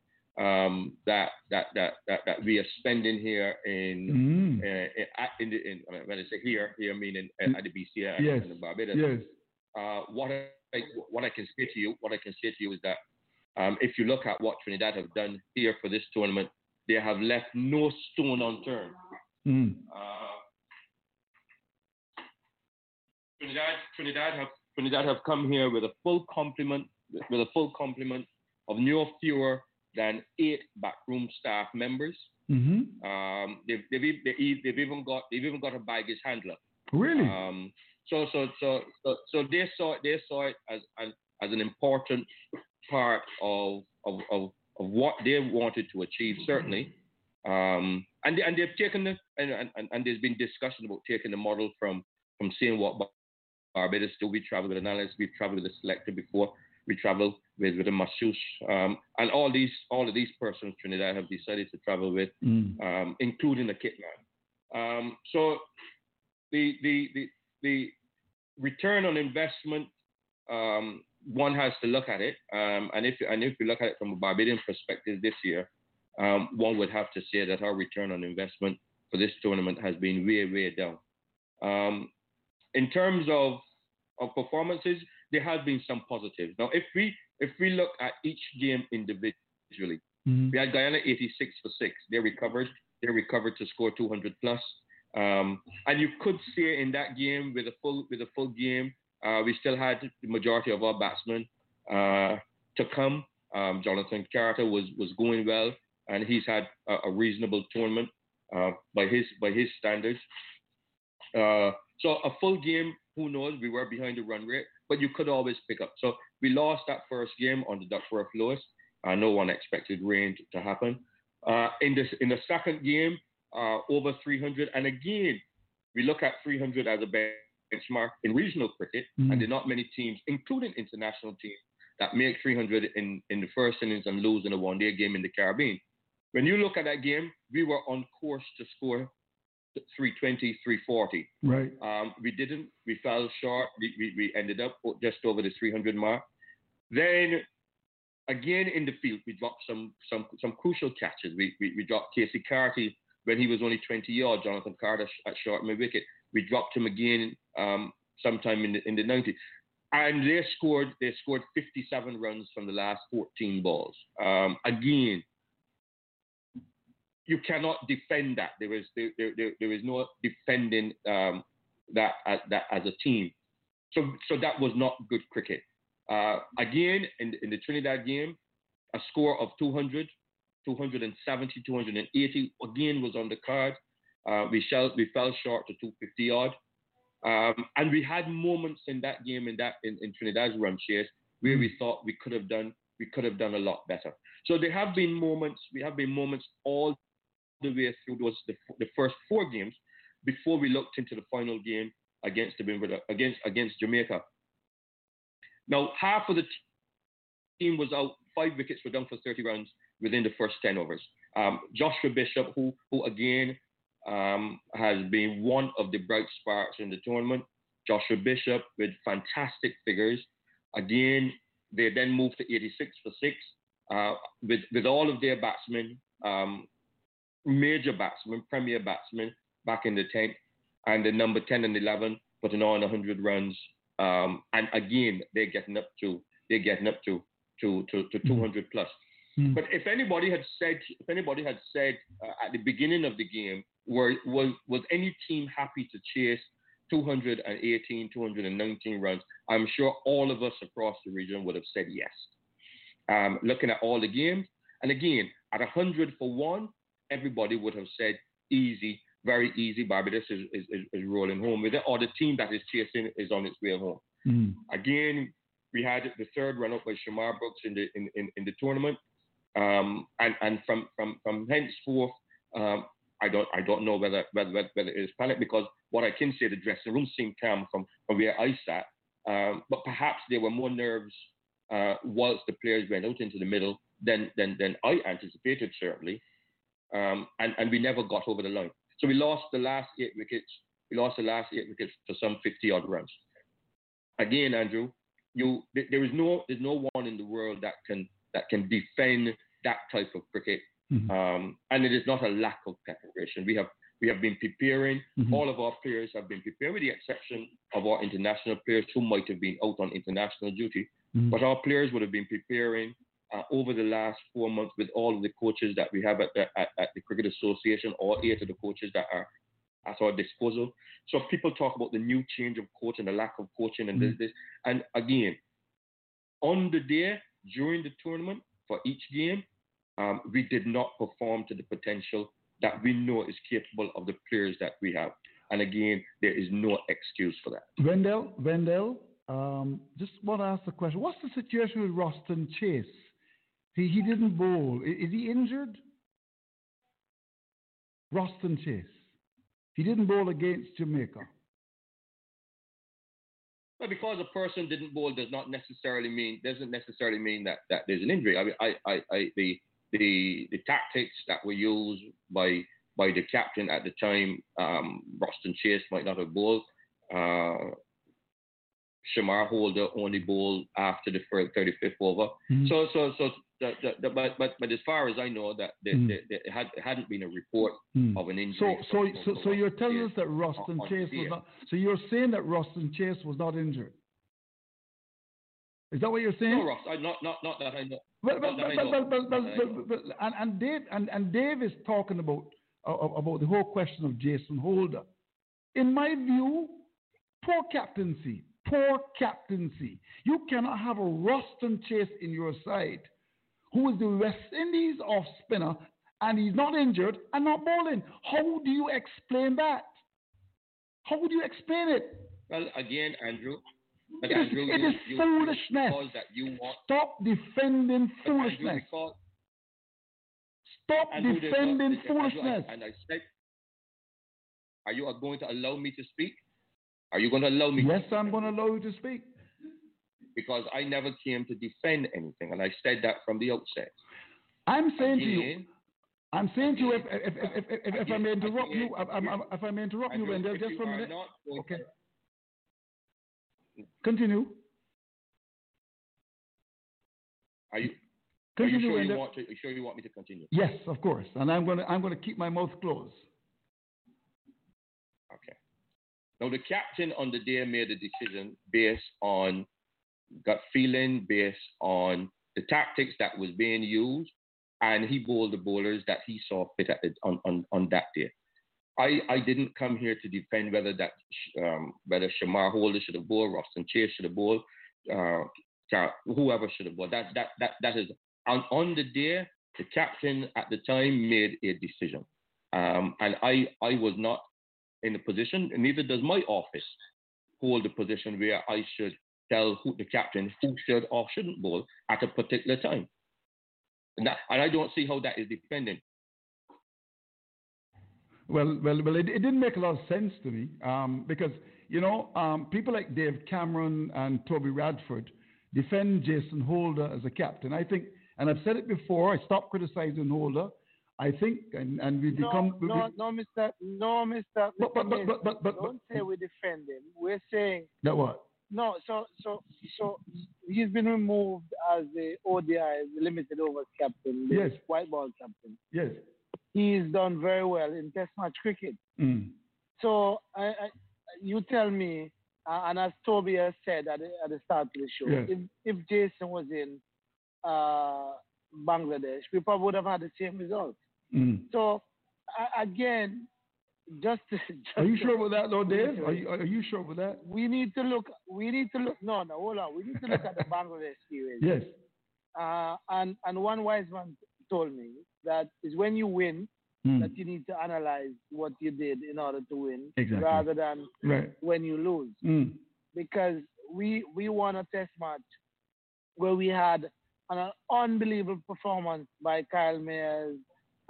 um, that, that that that that we are spending here in Mm. uh, in, the, in when I say here here meaning uh, at the BCI Yes. and Barbados. Yes. Uh, what I what I can say to you what I can say to you is that um, if you look at what Trinidad have done here for this tournament, they have left no stone unturned. Mm. Uh, Trinidad, Trinidad have Trinidad have come here with a full complement with a full complement of no fewer than eight backroom staff members. Mm-hmm. Um, they've, they've, e- they e- they've even got they've even got a baggage handler. Really? Um, so so so so so they saw it they saw it as as, as an important part of, of of of what they wanted to achieve certainly. Um, and and they've taken the and, and, and there's been discussion about taking the model from from seeing what Barbados do. We travel with an analyst, we've traveled with a selector before, we travel with with a masseuse, um, and all these all of these persons Trinidad have decided to travel with, Mm. um, including the kit man. Um, so the the the the return on investment, um, one has to look at it, um, and if and if you look at it from a Barbadian perspective this year, um, one would have to say that our return on investment for this tournament has been way way down. Um, in terms of of performances, there have been some positives. Now, if we if we look at each game individually, Mhm. we had Guyana 86 for six. They recovered. They recovered to score 200 plus. Um, and you could say in that game with a full with a full game, uh, we still had the majority of our batsmen uh, to come. Um, Jonathan Carter was was going well, and he's had a, a reasonable tournament uh, by his by his standards. So a full game, who knows? We were behind the run rate, but you could always pick up. So we lost that first game on the Duckworth Lewis. Uh, no one expected rain to happen. Uh, in this in the second game, uh, over 300, and again, we look at 300 as a benchmark in regional cricket, Mhm. and there are not many teams, including international teams, that make 300 in, in the first innings and lose in a one-day game in the Caribbean. When you look at that game, we were on course to score 320, 340. Right. Um, we didn't. We fell short. We, we, we ended up just over the 300 mark. Then again in the field, we dropped some some some crucial catches. We we, we dropped Casey Carty when he was only 20 yards. Jonathan Carter at short mid wicket. We dropped him again um, sometime in the in the 90s. And they scored they scored 57 runs from the last 14 balls. Um, again, you cannot defend that. There is there, there, there, is no defending um, that as, that as a team. So so that was not good cricket. Uh, again, in, in the Trinidad game, a score of 200, 270, 280 again was on the card. Uh, we, shall, we fell short to 250 odd. Um, and we had moments in that game in that in, in Trinidad's run chase where we thought we could have done we could have done a lot better. So there have been moments we have been moments all the way through those the, the first four games before we looked into the final game against the against against Jamaica. Now half of the team was out, five wickets were down for 30 runs within the first 10 overs. Um, Joshua Bishop, who who again um, has been one of the bright sparks in the tournament. Joshua Bishop with fantastic figures. Again, they then moved to 86 for six uh, with with all of their batsmen, um, major batsmen, premier batsmen back in the 10th, and the number 10 and 11 putting on 100 runs. Um, and again, they're getting up to they're getting up to to to, to 200 plus. Mm. But if anybody had said, if anybody had said uh, at the beginning of the game, were was was any team happy to chase 218, 219 runs, I'm sure all of us across the region would have said yes. Um, looking at all the games, and again, at 100 for one, everybody would have said easy, very easy. Barbados is, is, is rolling home with it, or the team that is chasing is on its way home. Mm. Again, we had the third run up by Shamarh Brooks in the in, in, in the tournament, um, and and from from from henceforth, um, I don't I don't know whether whether whether it is panic because what I can say the dressing room seemed calm from from where I sat, um, but perhaps there were more nerves uh, whilst the players went out into the middle than than than I anticipated certainly, um, and and we never got over the line. So we lost the last eight wickets. We lost the last eight wickets for some 50 odd runs. Again, Andrew, you there is no there's no one in the world that can that can defend that type of cricket. Mm-hmm. Um, and it is not a lack of preparation. We have we have been preparing. Mhm. All of our players have been preparing, with the exception of our international players who might have been out on international duty. Mhm. But our players would have been preparing uh, over the last four months with all of the coaches that we have at the, at, at the Cricket Association, all eight of the coaches that are at our disposal. So people talk about the new change of coach and the lack of coaching and this, Mhm. this. And again, on the day during the tournament for each game, um, we did not perform to the potential that we know is capable of the players that we have. And again, there is no excuse for that. Wendell, Wendell, um, just want to ask the question: What's the situation with Roston Chase? He he didn't bowl. I- Is he injured? Roston Chase. He didn't bowl against Jamaica. But because a person didn't bowl does not necessarily mean doesn't necessarily mean that, that there's an injury. I mean, I, I, I the the the tactics that were used by by the captain at the time, um, Roston Chase might not have bowled. Uh, Shamar Holder only bowled after the first 35th over. Mhm. So so so the, the, the, but but but as far as I know, that there, there, there had, hadn't been a report Hmm. of an injury. So so so, so you're telling us that Roston on Chase was not. So you're saying that Roston Chase was not injured. Is that what you're saying? No, Ross, I, not not not that I know. Well, well, Not that I well, know. well, well, well, Not that I well, well, and, and Dave and, and Dave is talking about uh, about the whole question of Jason Holder. In my view, poor captaincy, poor captaincy. You cannot have a Roston Chase in your side, who is the West Indies off spinner, and he's not injured and not bowling. How do you explain that? How would you explain it? Well, again, Andrew. But It is- Andrew, it you, is you, foolishness. You want. Stop defending but Andrew, foolishness. because- Stop Andrew, defending not- foolishness. And I said, are you going to allow me to speak? Are you going to allow me? to Yes? I'm going to allow you to speak. Because I never came to defend anything, and I said that from the outset. I'm saying to you, I'm saying to you, if, if, if, if, if, if I may Again, interrupt you, again, if, I may interrupt you, Wendell, just for a minute. Okay. to- Continue. Are you? Are you sure you want to? You sure you want me to continue? Yes, of course. And I'm going to, I'm going to keep my mouth closed. Okay. Now the captain on the day made a decision based on gut feeling, based on the tactics that was being used, and he bowled the bowlers that he saw fit at on, on, on that day. I, I didn't come here to defend whether that um, whether Shamar Holder should have bowled, Roston Chase should have bowled, uh, whoever should have bowled. That that that that is on on the day the captain at the time made a decision, um, and I I was not in a position, and neither does my office hold a position where I should tell who, the captain who should or shouldn't bowl at a particular time. And, that, and I don't see how that is defending. Well, well, well. It, it didn't make a lot of sense to me um, because you know um, people like Dave Cameron and Toby Radford defend Jason Holder as a captain. I think, and I've said it before. I stopped criticizing Holder. I think, and, and we No, become. we- no, no, Mr. No, Mr. But- but- but- Mason, but- but- but- don't say we defend him. We're saying that what? No. So, so, so he's been removed as the ODI, the limited overs captain, the Yes. white ball captain. Yes. He's done very well in Test match cricket. Mm. So, I, I, you tell me, uh, and as Toby has said at the, at the start of the show, Yes. if if Jason was in uh, Bangladesh, we probably would have had the same result. Mm. So again, just, <laughs> just Are you sure about that, though, Dave? Are you, are you sure about that? We need to look. We need to look. No, no, hold on. We need to look at the Bangladesh series. <laughs> Yes. Uh, and and one wise man told me that is when you win Hmm. that you need to analyze what you did in order to win, Exactly. rather than Right. when you lose. Mm. Because we we won a test match where we had an unbelievable performance by Kyle Mayers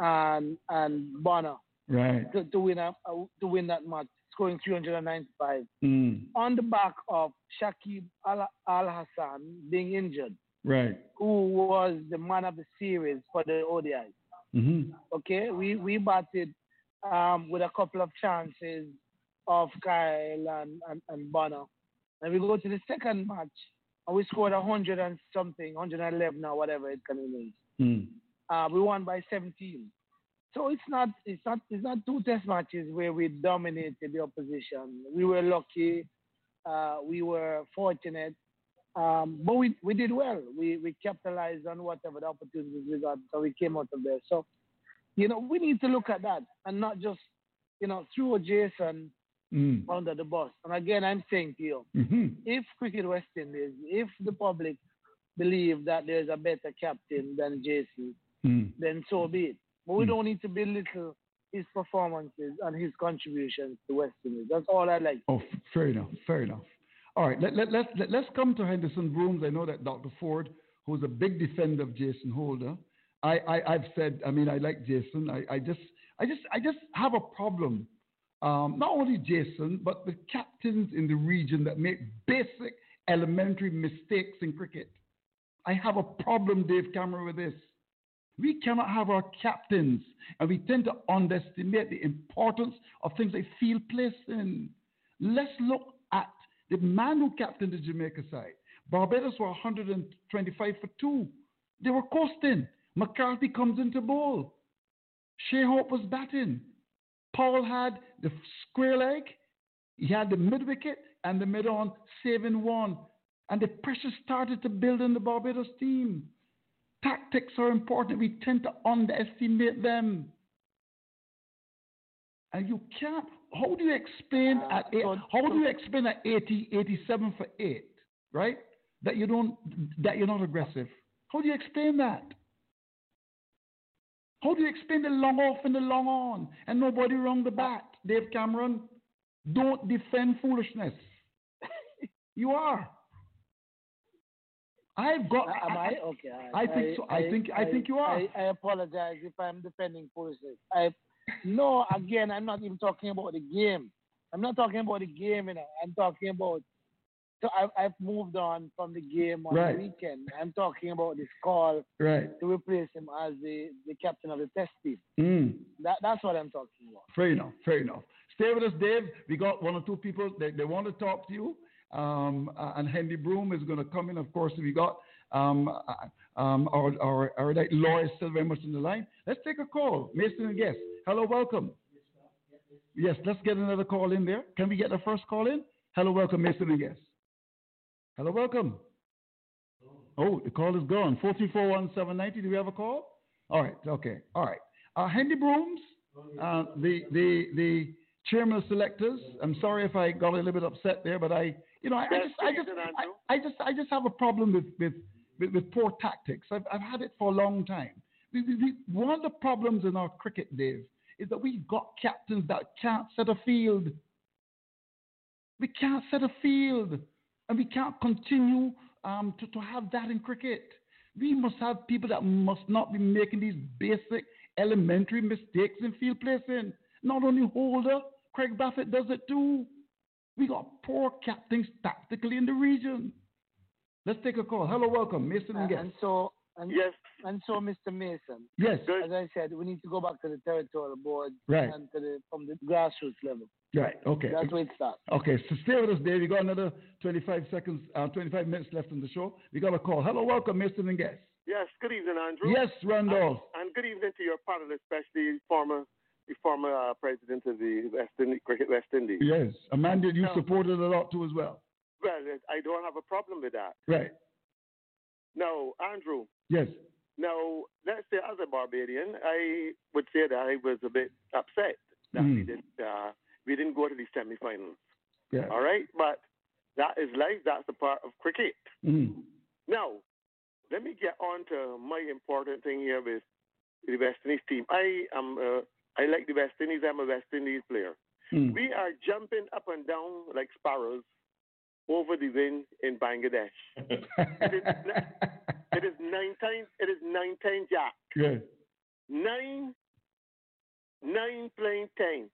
and and Bonner Right. to, to win a, to win that match, scoring 395 Mm. on the back of Shakib Al Hasan being injured, Right. who was the man of the series for the ODI. Mm-hmm. Okay, we we batted um, with a couple of chances of Kyle and, and, and Bonner. And we go to the second match and we scored hundred and something, 111 or whatever it can be. Mm. Uh, we won by 17. So it's not it's not it's not two test matches where we dominated the opposition. We were lucky, uh, we were fortunate, um, but we, we did well. We we capitalized on whatever the opportunities we got, so we came out of there. So, you know, we need to look at that and not just you know throw Jason Mm. under the bus. And again, I'm saying to you, Mm-hmm. if Cricket West Indies, if the public believe that there's a better captain than Jason, Mm. then so be it. But we Hmm. don't need to belittle his performances and his contributions to West Indies. That's all I like. Oh, fair enough. Fair enough. All right, let, let, let's, let, let's come to Henderson Brooms. I know that Dr. Ford, who's a big defender of Jason Holder, I, I, I've said, I mean, I like Jason. I, I, just, I, just, I just have a problem. Um, not only Jason, but the captains in the region that make basic elementary mistakes in cricket. I have a problem, Dave Cameron, with this. We cannot have our captains, and we tend to underestimate the importance of things they feel placed in. Let's look at the man who captained the Jamaica side. Barbados were 125 for two. They were coasting. McCarthy comes into bowl. Shai Hope was batting. Paul had the square leg. He had the mid wicket and the mid on, saving one. And the pressure started to build in the Barbados team. Tactics are important. We tend to underestimate them. And you can't. How do you explain ah, at eight, how do you explain at 80, 87 for eight, right? That you don't that you're not aggressive. How do you explain that? How do you explain the long off and the long on and nobody wrong the bat? Dave Cameron, don't defend foolishness. <laughs> you are. I've got. Am I? Okay. I think so. I think- I think you are. I, I apologize if I'm defending policies. I no. Again, I'm not even talking about the game. I'm not talking about the game. You know, I'm talking about. So I've, I've moved on from the game on Right. the weekend. I'm talking about this call Right. to replace him as the, the captain of the test team. Mm. That, that's what I'm talking about. Fair enough. Fair enough. Stay with us, Dave. We got one or two people that they want to talk to you. Um, and Henry Broom is going to come in. Of course, we got um, um, our, our, our Laura is still very much in the line. Let's take a call. Mason and guest. Hello, welcome. Yes, let's get another call in there. Can we get the first call in? Hello, welcome, Mason and guest. Hello, welcome. Oh, the call is gone. 4341790. Do we have a call? All right. Okay. All right. Uh, Henry Brooms, uh, the, the, the chairman of selectors. I'm sorry if I got a little bit upset there, but I, you know, I, I just, I just. I, I just, I just have a problem with, with, with, with poor tactics. I've, I've had it for a long time. We, we, we, one of the problems in our cricket, Dave, is that we've got captains that can't set a field. We can't set a field, and we can't continue um, to, to have that in cricket. We must have people that must not be making these basic, elementary mistakes in field placing. Not only Holder, Craig Brathwaite does it too. We got poor captains tactically in the region. Let's take a call. Hello, welcome, Mason and guest. And so, and, Yes. and so, Mr. Mason. Yes. As I said, we need to go back to the territorial board Right. and to the from the grassroots level. Right. Okay. That's where it starts. Okay, so stay with us, Dave. We got another 25 seconds, uh, 25 minutes left on the show. We got a call. Hello, welcome, Mason and guest. Yes, good evening, Andrew. Yes, Randolph. And, and good evening to your panel, especially former the former uh, president of the West Indies, Cricket West Indies. Yes, a you No. supported a lot too as well. Well, I don't have a problem with that. Right. Now, Andrew, Yes. now, let's say as a Barbadian, I would say that I was a bit upset that we Mm. didn't uh, we didn't go to the semifinals. Yeah. All right, but that is life. That's a part of cricket. Mm. Now, let me get on to my important thing here with the West Indies team. I am uh, I like the West Indies. I'm a West Indies player. Mm. We are jumping up and down like sparrows over the win in Bangladesh. it, is, <laughs> it is nine times. It is nine times Jack. Yeah. Nine, nine playing ten,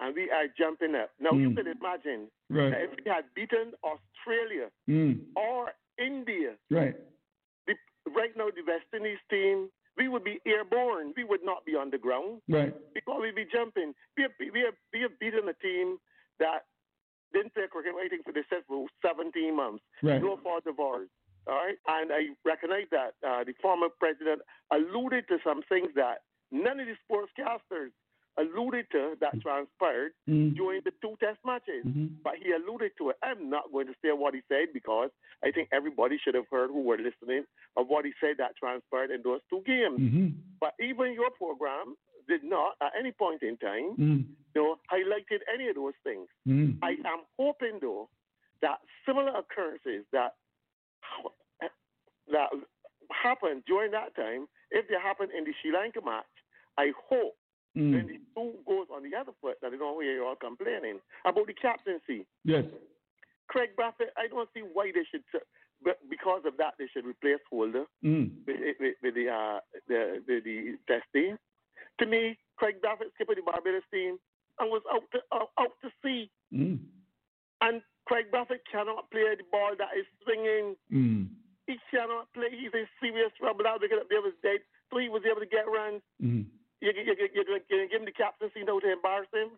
and we are jumping up. Now you Mm. can imagine Right. that if we had beaten Australia Mm. or India, Right. the, right now the West Indies team, we would be airborne. We would not be on the ground Right. because we'd be jumping. We have, we have, we have beaten a team that didn't play cricket, think, for the set for 17 months. Right. No fault of ours. All right. And I recognize that uh, the former president alluded to some things that none of the sportscasters alluded to that transpired Mm. during the two test matches. Mhm. But he alluded to it. I'm not going to say what he said because I think everybody should have heard who were listening of what he said that transpired in those two games. Mhm. But even your program did not, at any point in time, Mm. you know, highlighted any of those things. Mm. I am hoping, though, that similar occurrences that that happened during that time, if they happen in the Sri Lanka match, I hope Mm. when the two goes on the other foot that they don't hear you all complaining about the captaincy. Yes. Craig Brathwaite, I don't see why they should, but because of that, they should replace Holder Mm. with, with, with the, uh, the, the the test team. To me, Craig Brathwaite skipping the Barbados team and was out to out, out to sea. Mm. And Craig Brathwaite cannot play the ball that is swinging. Mm. He cannot play. He's in serious trouble. They get up there was dead, so he was able to get runs. Mm. You, you, you, you, you, you give him the captaincy now to embarrass him.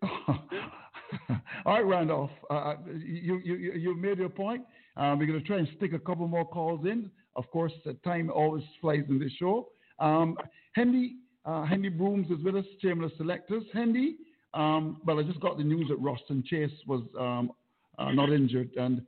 <laughs> All right, Randolph. Uh, you, you, you, you made your point. Um, we're going to try and stick a couple more calls in. Of course, time always flies in this show. Um, Hendy, uh, Hendy Brooms is with us, chairman of selectors. Hendy, um, well, I just got the news that Roston Chase was um, uh, not injured, and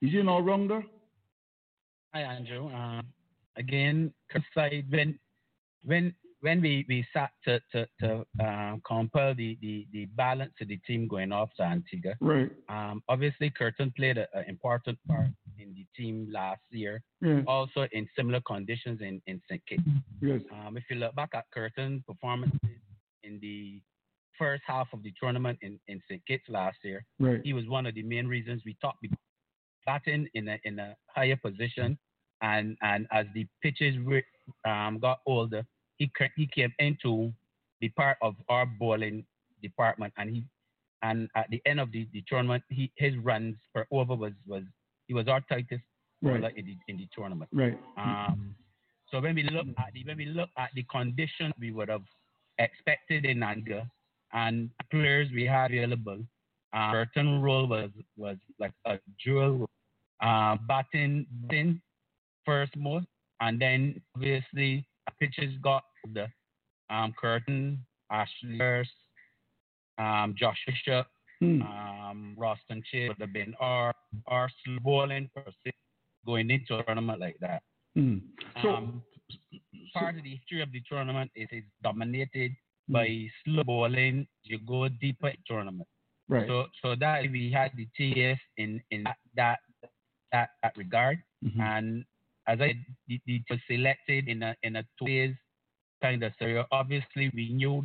is he no wrong there? Hi, Andrew. Uh, again, side when when when we, we sat to to, to uh, compare the, the, the balance of the team going off to Antigua, Right. um, obviously Curtin played an important part in the team last year. Yeah. Also in similar conditions in in St. Kitts. Yes. Um, if you look back at Curtin's performances in the first half of the tournament in, in St. Kitts last year, Right. he was one of the main reasons we thought we batting in a in a higher position, and and as the pitches re- um, got older, he he came into the part of our bowling department, and he and at the end of the, the tournament, he his runs per over was was he was our tightest Right. bowler in the in the tournament. Right. Um, so when we look at the when we look at the condition we would have expected in Anga and players we had available, uh, certain role was was like a dual uh, batting, batting first most, and then obviously pitches got the um, Curtin, Ashley Nurse, um, Josh Bishop, Hmm. um, Roston Chase would have been our our slow bowling per se going into a tournament like that. Mm. So, Um, part of the history of the tournament is it's dominated Hmm. By slow bowling. You go deeper in tournament. Right. So so that we had the TS in in that that that, regard, Mhm. and as I the, the was selected in a in a two days kind of scenario. Obviously, we knew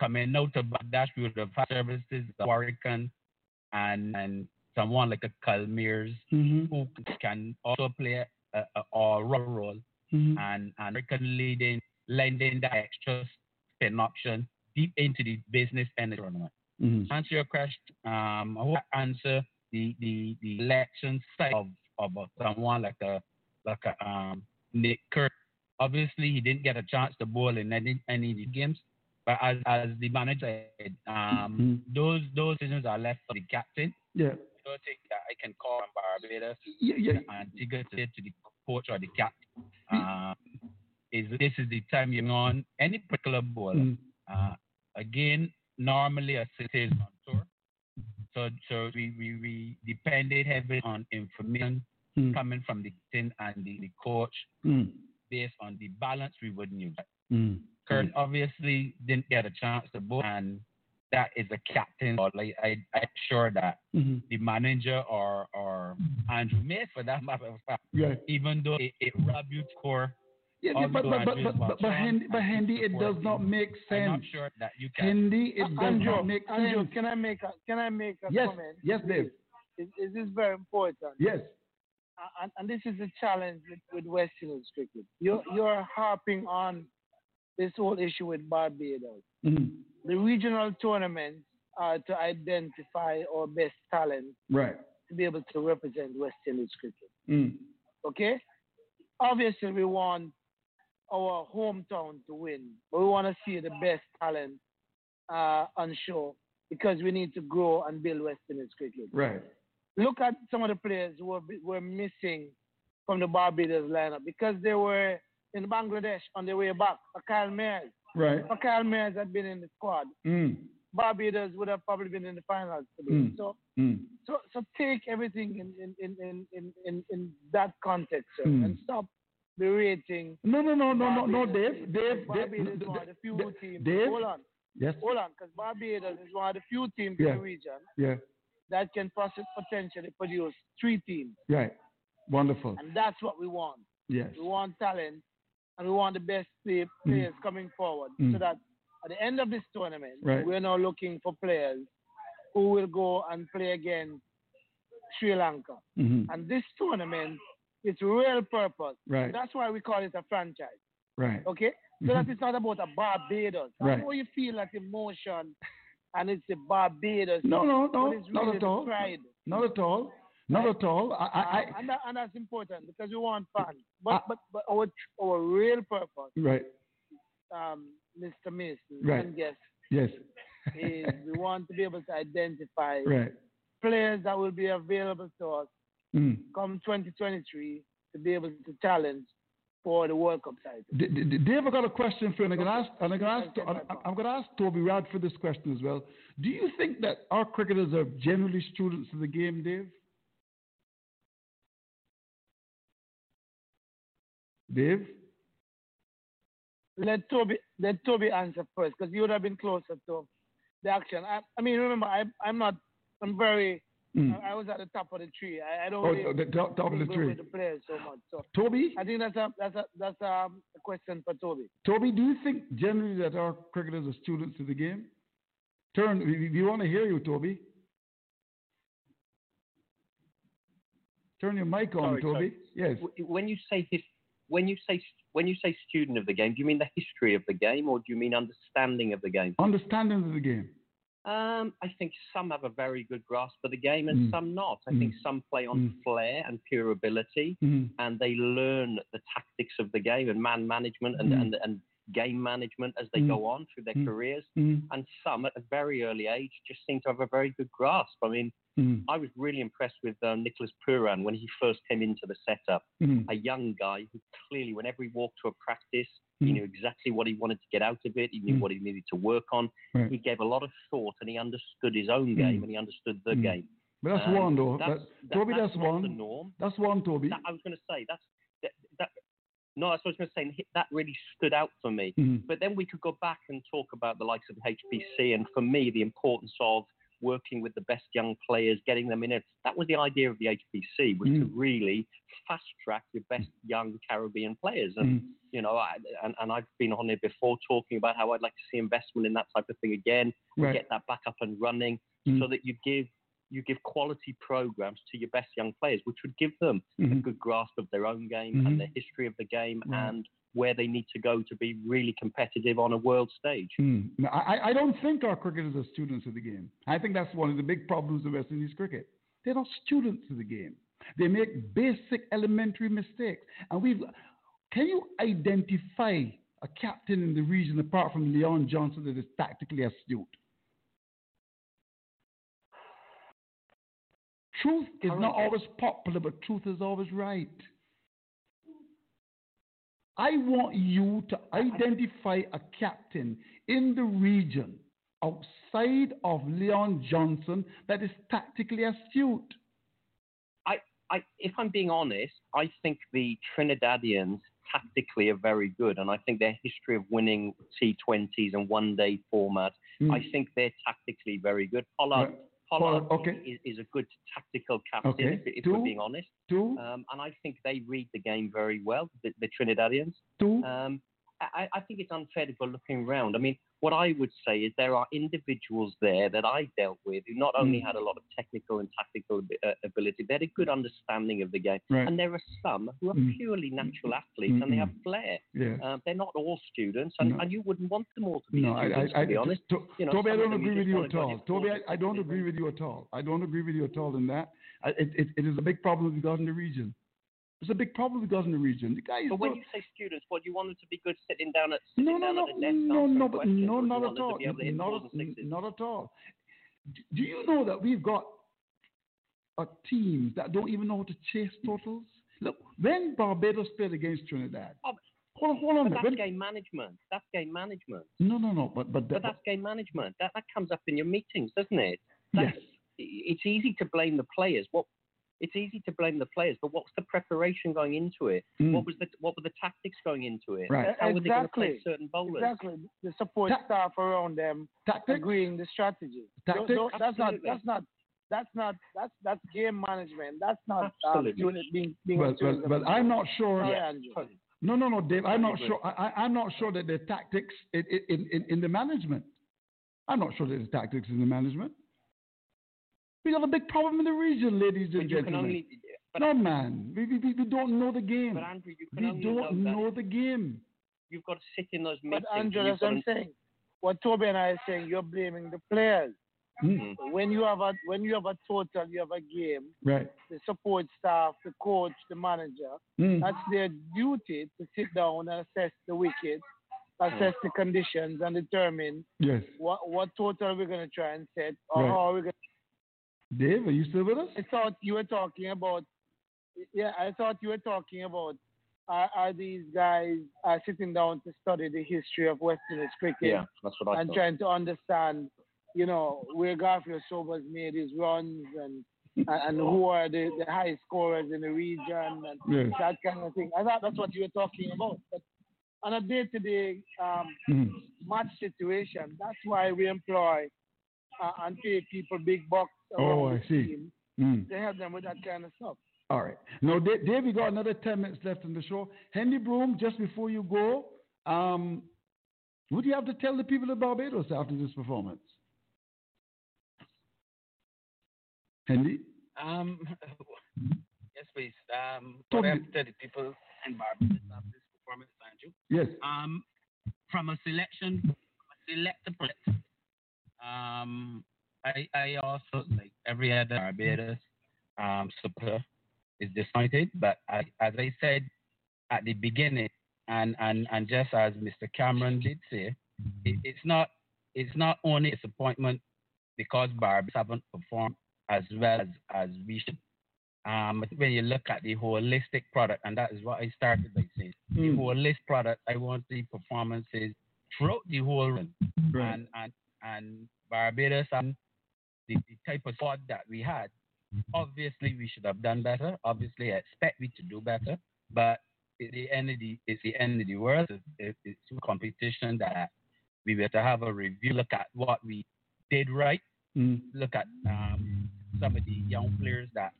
coming out of Bangladesh we would have had services of Warrican and and someone like a Kyle Mayers Mhm. who can also play a, a, a role role Mhm. and and can leading lending that extra spin option deep into the business and the tournament. Mhm. Answer your question. Um, I will answer the, the, the election side of, of someone like a like a um, Nick Kirk. Obviously, he didn't get a chance to bowl in any any of the games, but as as the manager said, um, Mhm. those those decisions are left for the captain. Yeah. I don't think that I can call on Barbados Yeah, yeah. and Antigua to, to the coach or the captain. Um, is this is the time you're on any particular ball. Mm. Uh, again, normally a city is on tour. So so we, we, we depended heavily on information Mm. coming from the team and the, the coach Mm. based on the balance we would need. Mm. Kurt obviously didn't get a chance to book, and that is a captain. Or like I, I'm sure that Mhm. the manager or or Andrew May, for that matter Yeah. even though it, it robbed you score. Yeah, yeah, but, but, but, but, but, but, Hendy, but Hendy, it does not make I'm not sense. sure that you can. Hendy, it does Andrew, not make Andrew, can I make a can I make a Yes, comment? yes, Dave. Is, is this very important? Yes. Uh, and, and this is a challenge with, with West Indies cricket. You're you're harping on this whole issue with Barbados. Mhm. The regional tournaments are to identify our best talent Right. to be able to represent West Indies cricket. Mm. Okay? Obviously, we want our hometown to win, but we want to see the best talent uh, on show because we need to grow and build West Indies cricket. Right. Look at some of the players who were, were missing from the Barbados lineup because they were in Bangladesh on their way back. Kyle Mayers. Right. Kyle Mayers had been in the squad. Mm. Barbados would have probably been in the finals today. Mm. So Mm. so so take everything in in in in in, in, in that context sir, Mm. and stop berating. No, no, no, no, no, no, Barbados. Dave, Dave, Barbados Dave, is one of the few Dave, teams. Dave? Hold on, Yes. hold on, because Barbados is one of the few teams Yeah. in the region Yeah. that can potentially produce three teams, Right. Wonderful. and that's what we want. Yes. We want talent, and we want the best play, players coming forward, Mm. so that at the end of this tournament, Right. we're now looking for players who will go and play against Sri Lanka. Mhm. And this tournament, its real purpose, Right. that's why we call it a franchise. Right. Okay? So Mhm. that it's not about a Barbados. I Right. know you feel that emotion and it's a Barbados. No, no, no, it's not at all. Pride. Not at all. Not at all. I, I, I and, that, and that's important because we want fans. But, I- but, but our, our real purpose, right. um, Mr. Mason Right. and guest, Yes. is we want to be able to identify <laughs> Right. players that will be available to us Mm. come 2023 to be able to challenge for the World Cup title. Dave, I got a question for you, and I'm going to ask, and I'm going to ask, I'm- going to ask Toby Radford this question as well. Do you think that our cricketers are generally students of the game, Dave? Dave? Let Toby let Toby answer first because you would have been closer to the action. I, I mean, remember, I, I'm not. I'm very. Mm. I, I was at the top of the tree. I, I don't. Oh, really the top- top of the tree. With the players so much. So Toby? I think that's a that's a that's um, a question for Toby. Toby, do you think generally that our cricketers are students of the game? Turn, we, we want to hear you, Toby. Turn your mic on, Sorry, Toby. sorry. Yes. When you say his, when you say when you say student of the game, do you mean the history of the game, or do you mean understanding of the game? Understanding of the game. Um, I think some have a very good grasp of the game, and Mm. some not. I Mm. think some play on Mm. flair and pure ability, Mhm. and they learn the tactics of the game and man management and Mm. and, and game management as they Mm. go on through their Mm. careers. Mm. And some at a very early age just seem to have a very good grasp. I mean, Mm. I was really impressed with um, Nicholas Pooran when he first came into the setup. Mm. A young guy who clearly, whenever he walked to a practice, he Mm. knew exactly what he wanted to get out of it. He knew Mm. what he needed to work on. Right. He gave a lot of thought and he understood his own game Mm. and he understood the Mm. game. But that's Um, one, though. That's, That- Toby, that's that's one. the norm. That's one, Toby. That, I was going to say that's that, that. No, that's what I was going to say. That really stood out for me. Mhm. But then we could go back and talk about the likes of HPC, and for me, the importance of working with the best young players, getting them in it. That was the idea of the HPC, was to Mm. really fast track your best young Caribbean players. And Mm. you know, I, and, and I've been on here before talking about how I'd like to see investment in that type of thing again, Right. get that back up and running, Mm. so that you give you give quality programs to your best young players, which would give them a Mhm. good grasp of their own game Mhm. and the history of the game Right. and where they need to go to be really competitive on a world stage. Mm. No, I, I don't think our cricketers are students of the game. I think that's one of the big problems of West Indies cricket. They're not students of the game. They make basic elementary mistakes. And we've can you identify a captain in the region apart from Leon Johnson that is tactically astute? Truth is not always popular, but truth is always right. I want you to identify a captain in the region outside of Leon Johnson that is tactically astute. I, I, if I'm being honest, I think the Trinidadians tactically are very good, and I think their history of winning T20s and one-day format, Mm. I think they're tactically very good. Pollard, Right. Pollard Pollard, okay. is, is a good tactical captain, Okay. if, if Two. we're being honest. Two. Um, and I think they read the game very well, the, the Trinidadians. Two. Um, I, I think it's unfair to go looking around. I mean, what I would say is there are individuals there that I dealt with who not only Mm. had a lot of technical and tactical uh, ability, they had a good understanding of the game. Right. And there are some who are Mm. purely natural athletes and they have flair. Yeah. Uh, they're not all students, and, No. and you wouldn't want them all to be No, I, students, I, I, to be honest. To- You know, Toby, I don't agree with you at all. Toby, I, I don't agree with you at all. I don't agree with you at all in that. I, it, it, it is a big problem we've got in the region. It's a big problem we've got in the region. The guys But when don't- you say students, what do you want them to be good sitting down at no, sitting no, down no, at a desk no, no, but no, not at all. be able to hit Not, not at all. Do you know that we've got uh, teams that don't even know how to chase totals? Look, when Barbados played against Trinidad, Oh, hold on, hold on But that's When- game management. That's game management. no, no, no, but but, But that, that's game management. That that comes up in your meetings, doesn't it? That- yes, It's easy to blame the players. What it's easy to blame the players, but what's the preparation going into it? Mm. What was the what were the tactics going into it? Right. How were they going to Exactly. play certain bowlers? Exactly. The support Ta- staff around them tactics. agreeing the strategy. Tactics? Don't- don't- that's not that's not that's not that's that's game management. That's not um, unit being being Well, well, well, I'm not sure. Yeah. No, no, no, Dave. I'm not sure. I, I- I'm not sure that the tactics in, in, in, in the management. I'm not sure that the tactics in the management. We got a big problem in the region, ladies and you gentlemen. only. No, man. We, we, we we don't know the game. but Andrew, you can We only don't know, know that the game. you've got to sit in those But. Andrew, and that's what I'm saying. What Toby and I are saying, you're blaming the players. Mm, When you have a when you have a total, you have a game. Right. The support staff, the coach, the manager, Mm. that's their duty to sit down and assess the wicket, assess the conditions, and determine Yes. what what total we're going to try and set or Right. how we're going. Dave, are you still with us? I thought you were talking about. Yeah, I thought you were talking about. Are, are these guys uh, sitting down to study the history of West Indies cricket Yeah, that's what I and thought. trying to understand, you know, where Garfield Sobers made his runs and and, and who are the, the high scorers in the region and Yes. that kind of thing. I thought that's what you were talking about. But on a day-to-day um, Mm. match situation, that's why we employ uh, and pay people big bucks Oh, I the see. team Mm. to help them with that kind of stuff. All right. Now, Da- Dave, we got another 10 minutes left in the show. Henry Broom, just before you go, um, what do you have to tell the people of Barbados after this performance? Henry? Um, yes, please. Um, Tell what I have to tell the people in Barbados after this performance, Andrew. Yes. Um, from a selection, from a selector perspective, um, I, I also, like every other Barbados um, is disappointed. But I, as I said at the beginning, and, and, and just as Mr. Cameron did say, it, it's not it's not only disappointment because Barbados haven't performed as well as, as we should. Um, when you look at the holistic product, and that is what I started by saying, the Mm. holistic product, I want the performances throughout the whole run. Right. And, and, and Barbados and the, the type of squad that we had, obviously we should have done better. Obviously, I expect we to do better. But at the end of the, it's the end of the world. It, it, it's a competition that we were to have a review, look at what we did right, Mm. look at um, some of the young players that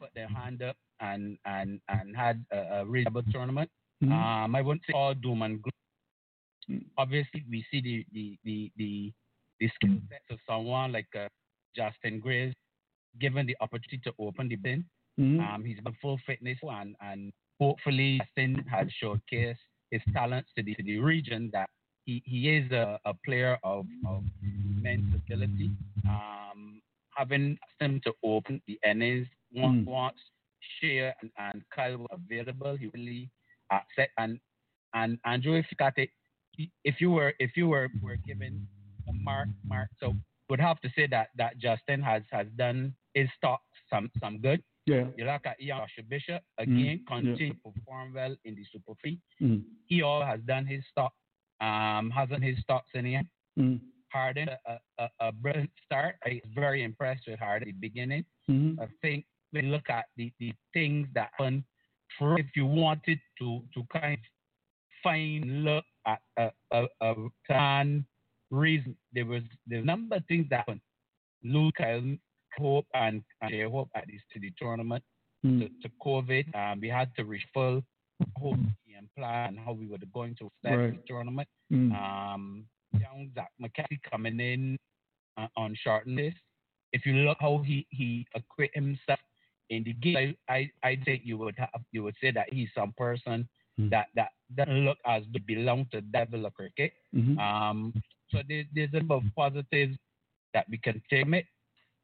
put their hand up and and and had a, a reasonable tournament. Mhm. Um, I wouldn't say all doom and gloom. Mm. Obviously, we see the the the the, the skill sets of someone like uh, Justin Greaves, given the opportunity to open the bin. Mhm. Um, he's got full fitness and and hopefully Justin has showcased his talents to the to the region that he, he is a, a player of, of immense ability. Um, having asked him to open the innings once, Mm. once Shai and, and Kyle were available, he really accept and and Andrew, if you got it, if you were if you were were given mark mark, so would have to say that that Justin has has done his stock some some good. Yeah. You look at Ian Joshua Bishop Mm, again, yeah. continue to perform well in the Super Free. Mm. He all has done his stock, um, hasn't his stocks in here. Mm. Harden, a, a, a brilliant start. I was very impressed with Harden at the beginning. Mhm. I think when you look at the, the things that happen, through, if you wanted to, to kind of find look at a, a, a plan reason, there was the number of things that happened. Lose Kyle Hope and, and Hope at this to the tournament Mm. to, to COVID. Um, we had to reshuffle whole game plan and how we were going to start Right. the tournament. Mm. Um, young Zach McCaskie coming in uh, on short notice. If you look how he he acquit himself in the game, I, I I think you would have you would say that he's some person Mm. that that doesn't look as to belong to devil of cricket. Mhm. Um, so there, there's a number of positives that we can take from it.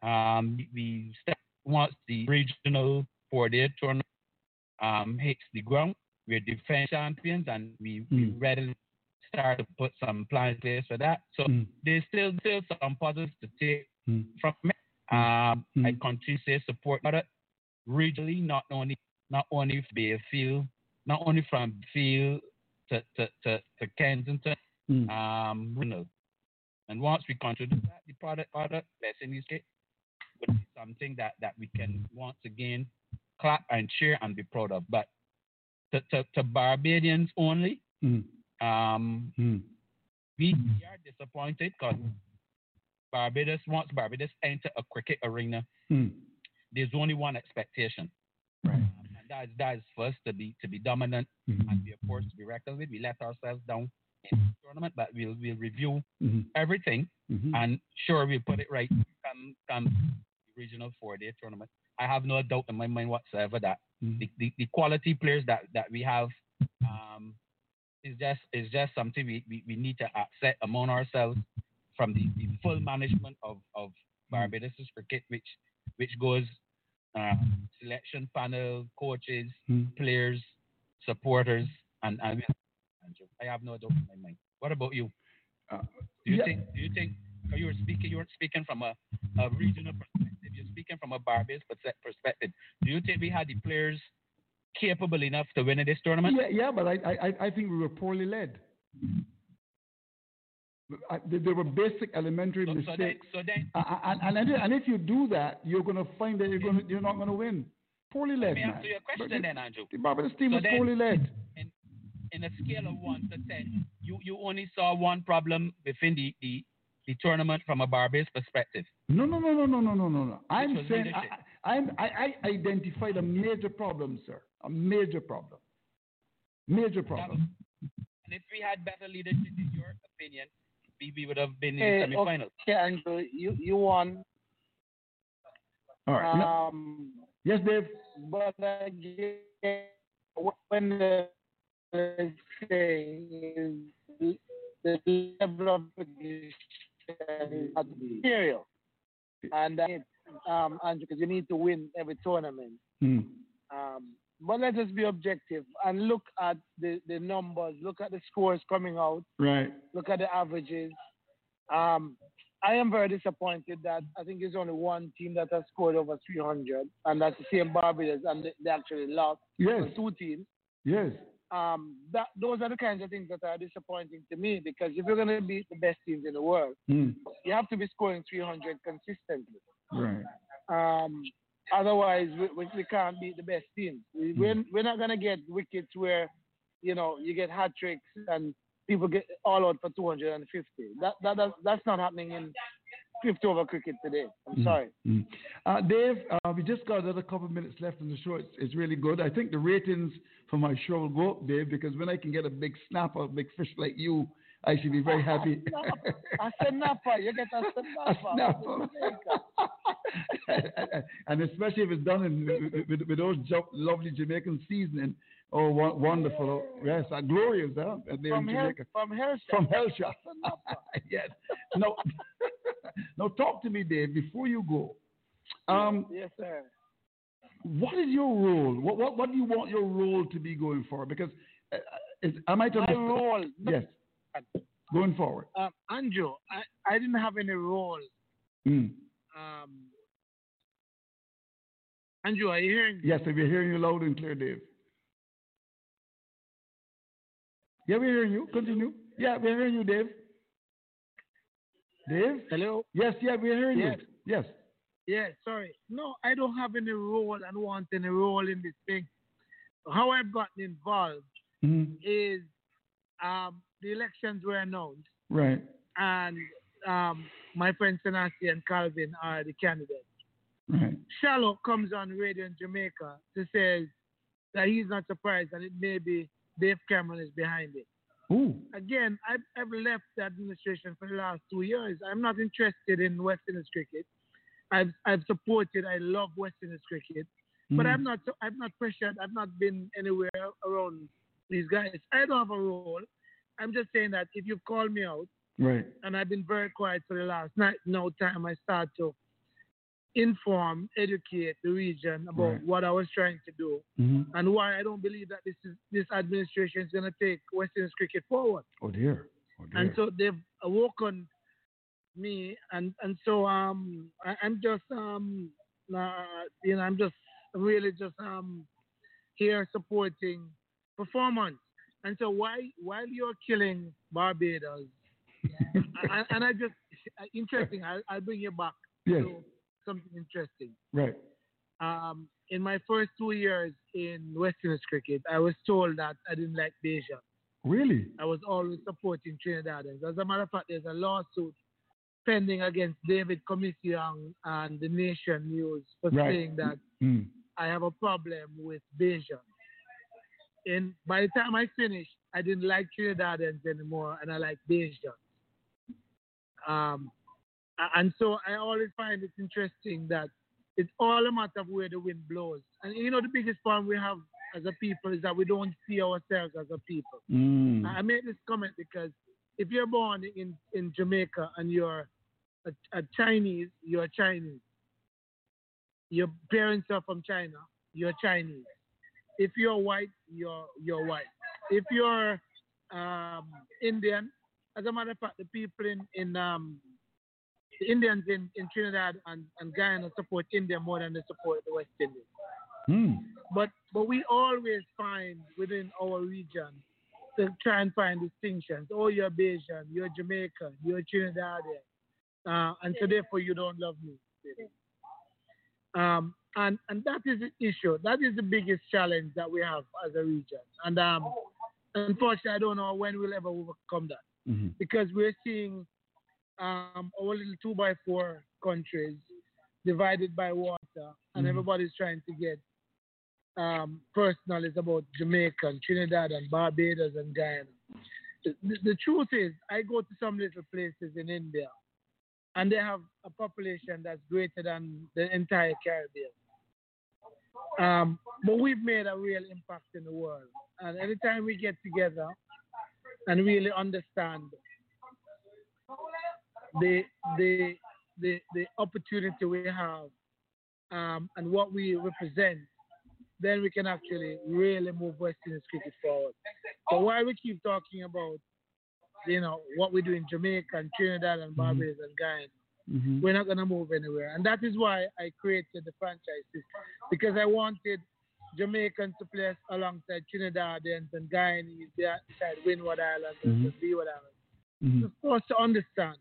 Um, we once the regional four-day tournament um, hits the ground. We're defense champions, and we, we Mm. ready start to put some plans in place for that. So Mm. there's still still some positives to take Mm. from it. Um, I Mm. continue to say support it regionally, not only not only from Bayfield, not only from Field to, to, to, to Kensington, Mm. um. And once we contribute that, the product product in this case would be something that, that we can once again clap and cheer and be proud of. But to, to, to Barbadians only, Mm. um, Mm. we, we are disappointed because Barbados, once Barbados enter a cricket arena, Mm. there's only one expectation. Right. Um, and that is, that is for us to be to be dominant Mhm. and be a force to be reckoned with. We let ourselves down in the tournament, but we'll we'll review Mhm. everything Mhm. and sure we'll put it right come come regional four day tournament. I have no doubt in my mind whatsoever that Mhm. the, the, the quality players that, that we have um, is just is just something we, we, we need to accept among ourselves from the, the full management of, of Barbados cricket, which which goes um, selection panel, coaches, Mm. players, supporters, and, and I have no doubt in my mind. What about you? Uh, Do you yeah. think? Do you think? You were speaking. You were speaking from a, a regional perspective. You're speaking from a Barbados perspective. Do you think we had the players capable enough to win in this tournament? Yeah, yeah, but I, I, I- think we were poorly led. I, there were basic elementary So, so then, mistakes, so then, and, and, and, if you do that, you're going to find that you're going to, you're not going to win. Poorly let led, me man. answer your But question then, Andrew. The Barbados team So was then- poorly led. In, in a scale of one to ten, you, you only saw one problem within the, the, the tournament from a Barbados perspective. No, no, no, no, no, no, no, no. I'm saying. I, I, I, I identified a major problem, sir. A major problem. Major problem. Was, and if we had better leadership, in your opinion, we, we would have been in hey, the eh, semifinals. Okay, Andrew, you, you won. All right. Um, no. Yes, Dave. But again, when the the saying is the level of competition is not material, and that, um, Andrew, because you need to win every tournament. Hmm. Um, but let us be objective and look at the, the numbers, look at the scores coming out, Right. look at the averages. Um, I am very disappointed that I think there's only one team that has scored over 300, and that's the same Barbados, and they, they actually lost. Yes. Two teams. Yes. Um, that those are the kinds of things that are disappointing to me because if you're going to beat the best teams in the world, Hmm. you have to be scoring 300 consistently. Right. Um, otherwise, we, we, we can't beat the best teams. We, we're, we're not going to get wickets where, you know, you get hat tricks and people get all out for 250. That, that, that's, that's not happening in 50 over cricket today. I'm Mm. sorry. Mm. Uh, Dave, uh, we just got another couple of minutes left in the show. It's, it's really good. I think the ratings for my show will go up, Dave, because when I can get a big snapper, a big fish like you, I should be very happy. I said Napa. You get a snapper. <laughs> A snapper. <laughs> and especially if it's done in, with, with, with those lovely Jamaican seasoning. Oh, wo- wonderful. Oh, yes, uh, glorious, huh? There From, in Hel- Jamaica. from Hellshire. From <laughs> yes. No. <laughs> now, talk to me, Dave, before you go. Um, yes, sir. what is your role? What, what, what do you want your role to be going forward? Because uh, is, am I to My understand- role. Yes. Going forward. Um, Andrew, I, I didn't have any role Mm. um, Andrew, are you hearing me? Yes, we're hearing you loud and clear, Dave. Yeah, we're hearing you. Continue. Yeah, we're hearing you, Dave. Dave? Hello? Yes, yeah, we're hearing Yes. you. Yes. Yeah, sorry. No, I don't have any role and want any role in this thing. How I've gotten involved Mhm. is um, the elections were announced, Right. and um, my friend Sanasie and Calvin are the candidates. Right. Shallow comes on radio in Jamaica to say that he's not surprised and it may be Dave Cameron is behind it. Ooh. Again, I've, I've left the administration for the last two years. I'm not interested in West Indies cricket. I've, I've supported, I love West Indies cricket, but Mhm. I'm not I'm not pressured. I've not been anywhere around these guys. I don't have a role. I'm just saying that if you call me out, Right. and I've been very quiet for the last night. No time I start to inform, educate the region about Right. what I was trying to do Mhm. and why I don't believe that this is this administration is going to take West Indies cricket forward. Oh dear. Oh dear. And so they've awoken me, and and so um I, I'm just um uh, you know I'm just really just um here supporting performance. And so while while you're killing Barbados, <laughs> and, and I just interesting, I, I'll bring you back Yes. Something interesting. Right. Um, in my first two years in West Indies cricket, I was told that I didn't like Beja. Really? I was always supporting Trinidadians. As a matter of fact, there's a lawsuit pending against David Commission and the Nation News for Right. saying that Mm. I have a problem with Beja. And by the time I finished, I didn't like Trinidadians anymore, and I like Beja. Um, and so I always find it interesting that it's all a matter of where the wind blows. And you know, the biggest problem we have as a people is that we don't see ourselves as a people. Mm. I made this comment because if you're born in, in Jamaica and you're a, a Chinese, you're Chinese. Your parents are from China, you're Chinese. If you're white, you're you're white. If you're um, Indian, as a matter of fact, the people in in um, the Indians in, in Trinidad and, and Guyana support India more than they support the West Indies. Hmm. But but we always find within our region to try and find distinctions. Oh, you're Bajan, you're Jamaican, you're Trinidadian, uh, and so therefore you don't love me. Um, and and that is the issue. That is the biggest challenge that we have as a region. And um, unfortunately, I don't know when we'll ever overcome that Mhm. because we're seeing um, our little two by four countries divided by water, and Mhm. everybody's trying to get um, personal. It's about Jamaica, and Trinidad, and Barbados, and Guyana. The, the, the truth is, I go to some little places in India, and they have a population that's greater than the entire Caribbean. Um, but we've made a real impact in the world. And anytime we get together and really understand the the the, the opportunity we have um, and what we represent, then we can actually really move West Indies cricket forward. But while we keep talking about, you know, what we do in Jamaica and Trinidad and Barbados and Guyana, Mhm. we're not going to move anywhere. And that is why I created the franchise system because I wanted Jamaicans to play alongside Trinidadians and Guyanese beside Windward Islands and Mhm. Leeward Islands. Mhm. Of course, to understand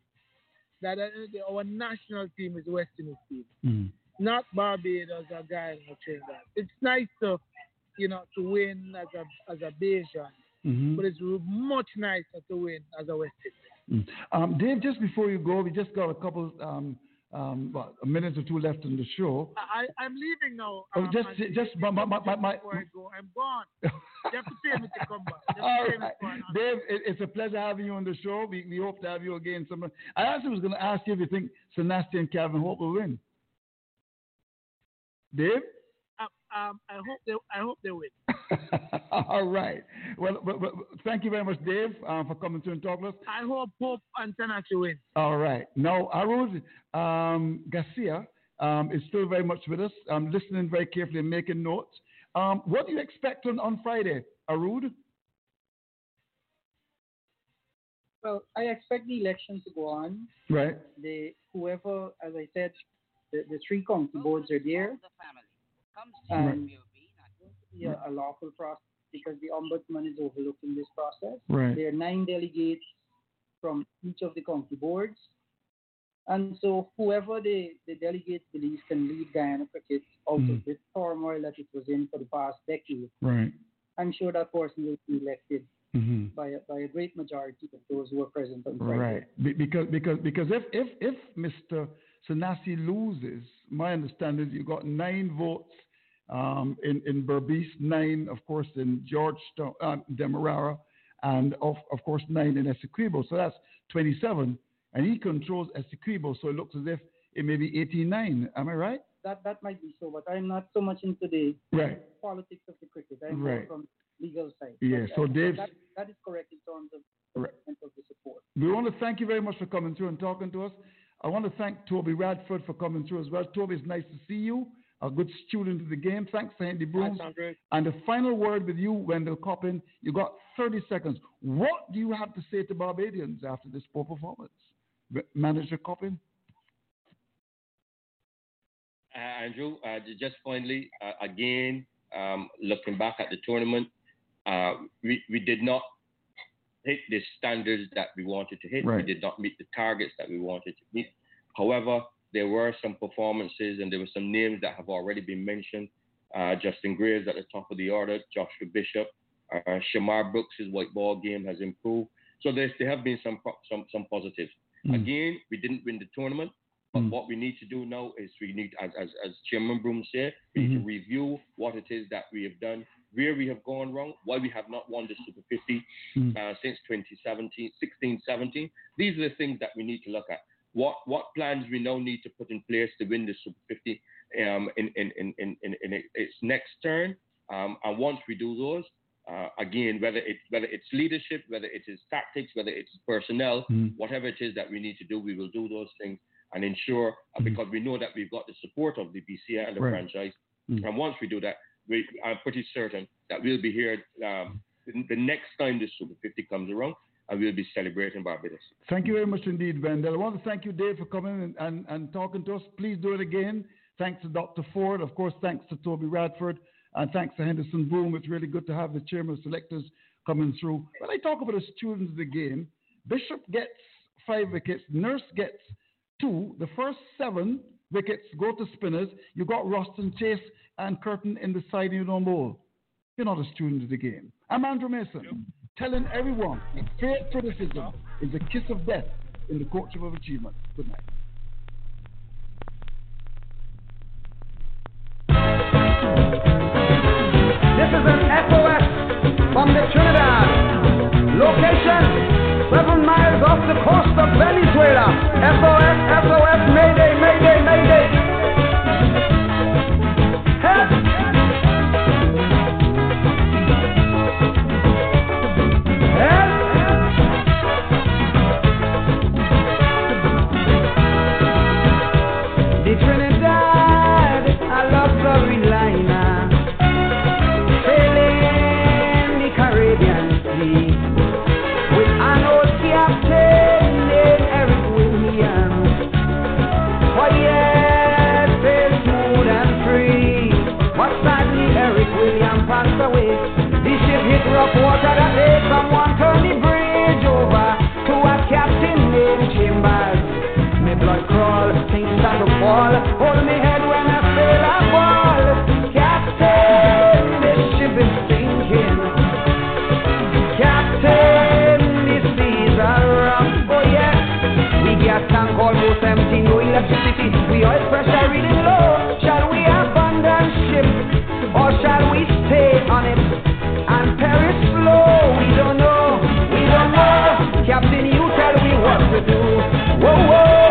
that uh, our national team is West Indies team, Mhm. not Barbados or Guyana or Trinidad. It's nice to, you know, to win as a as a Bajan, Mhm. but it's much nicer to win as a West Indies. Mm. Um, Dave, just before you go, we just got a couple, um, um, what, a minute or two left in the show. I, I'm leaving now. Oh, um, just, just my, my, my, my, before I go, I'm gone. <laughs> you have to pay me to come back. You have to All right. Dave, it, it's a pleasure having you on the show. We, we hope to have you again. Some, I actually was going to ask you if you think Sanasie and Calvin Hope will win. Dave? Um, I hope they, I hope they win. <laughs> All right. Well, well, well, thank you very much, Dave, uh, for coming to and talk to us. I hope Hope and Sanasie win. All right. Now, Arud um, Garcia um, is still very much with us, I'm listening very carefully and making notes. Um, what do you expect on, on Friday, Arud? Well, I expect the election to go on. Right. The whoever, as I said, the, the three county boards are there. And be a, a lawful process because the ombudsman is overlooking this process. Right. There are nine delegates from each of the county boards. And so whoever the, the delegates believes can lead Guyana cricket out Mm. of this turmoil that it was in for the past decade, Right. I'm sure that person will be elected hmm by a, by a great majority of those who were present on Friday. Right. Be- because because because if if if Mr. Sanasie loses, my understanding is you got nine votes um, in in Berbice, nine of course in Georgetown, uh, Demerara, and of of course nine in Essequibo. So that's 27, and he controls Essequibo. So it looks as if it may be 89. Am I right? That that might be so, but I'm not so much into the Right. politics of the cricket. I'm Right. from legal side. Yeah, But, so uh, Dave's- that, that is correct in terms of Right. of the support. We want to thank you very much for coming through and talking to us. I want to thank Toby Radford for coming through as well. Toby, it's nice to see you. A good student of the game. Thanks, Andy Brooms. And the final word with you, Wendell Coppin. You got 30 seconds. What do you have to say to Barbadians after this poor performance? Manager Coppin? Uh, Andrew, uh, just finally, uh, again, um, looking back at the tournament, uh, we, we did not hit the standards that we wanted to hit. Right. We did not meet the targets that we wanted to meet. However, there were some performances and there were some names that have already been mentioned. Uh, Justin Greaves at the top of the order, Joshua Bishop, uh, Shamarh Brooks' white ball game has improved. So there's, there have been some pro- some some positives. Mm. Again, we didn't win the tournament, but Mm. what we need to do now is we need, as as, as Chairman Broom said, we need Mhm. to review what it is that we have done, where we have gone wrong, why we have not won the Super 50 Mm. uh, since 2017, 16, 17. These are the things that we need to look at. What what plans we now need to put in place to win the Super 50 um, in, in, in, in, in, its next turn. Um, and once we do those, uh, again, whether it whether it's leadership, whether it is tactics, whether it's personnel, Mm. whatever it is that we need to do, we will do those things and ensure uh, because we know that we've got the support of the BCA and the Right. franchise. Mm. And once we do that, we, I'm pretty certain that we'll be here um, the, the next time the Super 50 comes around, and we'll be celebrating Barbados. Thank you very much indeed, Wendell. I want to thank you, Dave, for coming and, and, and talking to us. Please do it again. Thanks to Dr. Ford. Of course, thanks to Toby Radford. And thanks to Henderson Broom. It's really good to have the chairman of selectors coming through. When I talk about the students of the game, Bishop gets five wickets, Nurse gets two. The first seven wickets go to spinners. You got Roston Chase and Curtin in the side you don't bowl. You're not a student of the game. I'm Andrew Mason, telling everyone that fair criticism is a kiss of death in the courtship of achievement. Good night. This is an SOS from the Trinidad. Location, seven miles off the coast of Venezuela. SOS, SOS, Mayday, rough water that someone turned the bridge over to a captain named Chambers. Blood things to fall. Hold me head when I sail a ball. Captain, this ship is sinking. Captain, the. Oh yeah, we gas tank almost empty, no electricity. We oil pressure reading low. Shall we abandon ship or shall we stay on it what to do. Whoa, whoa.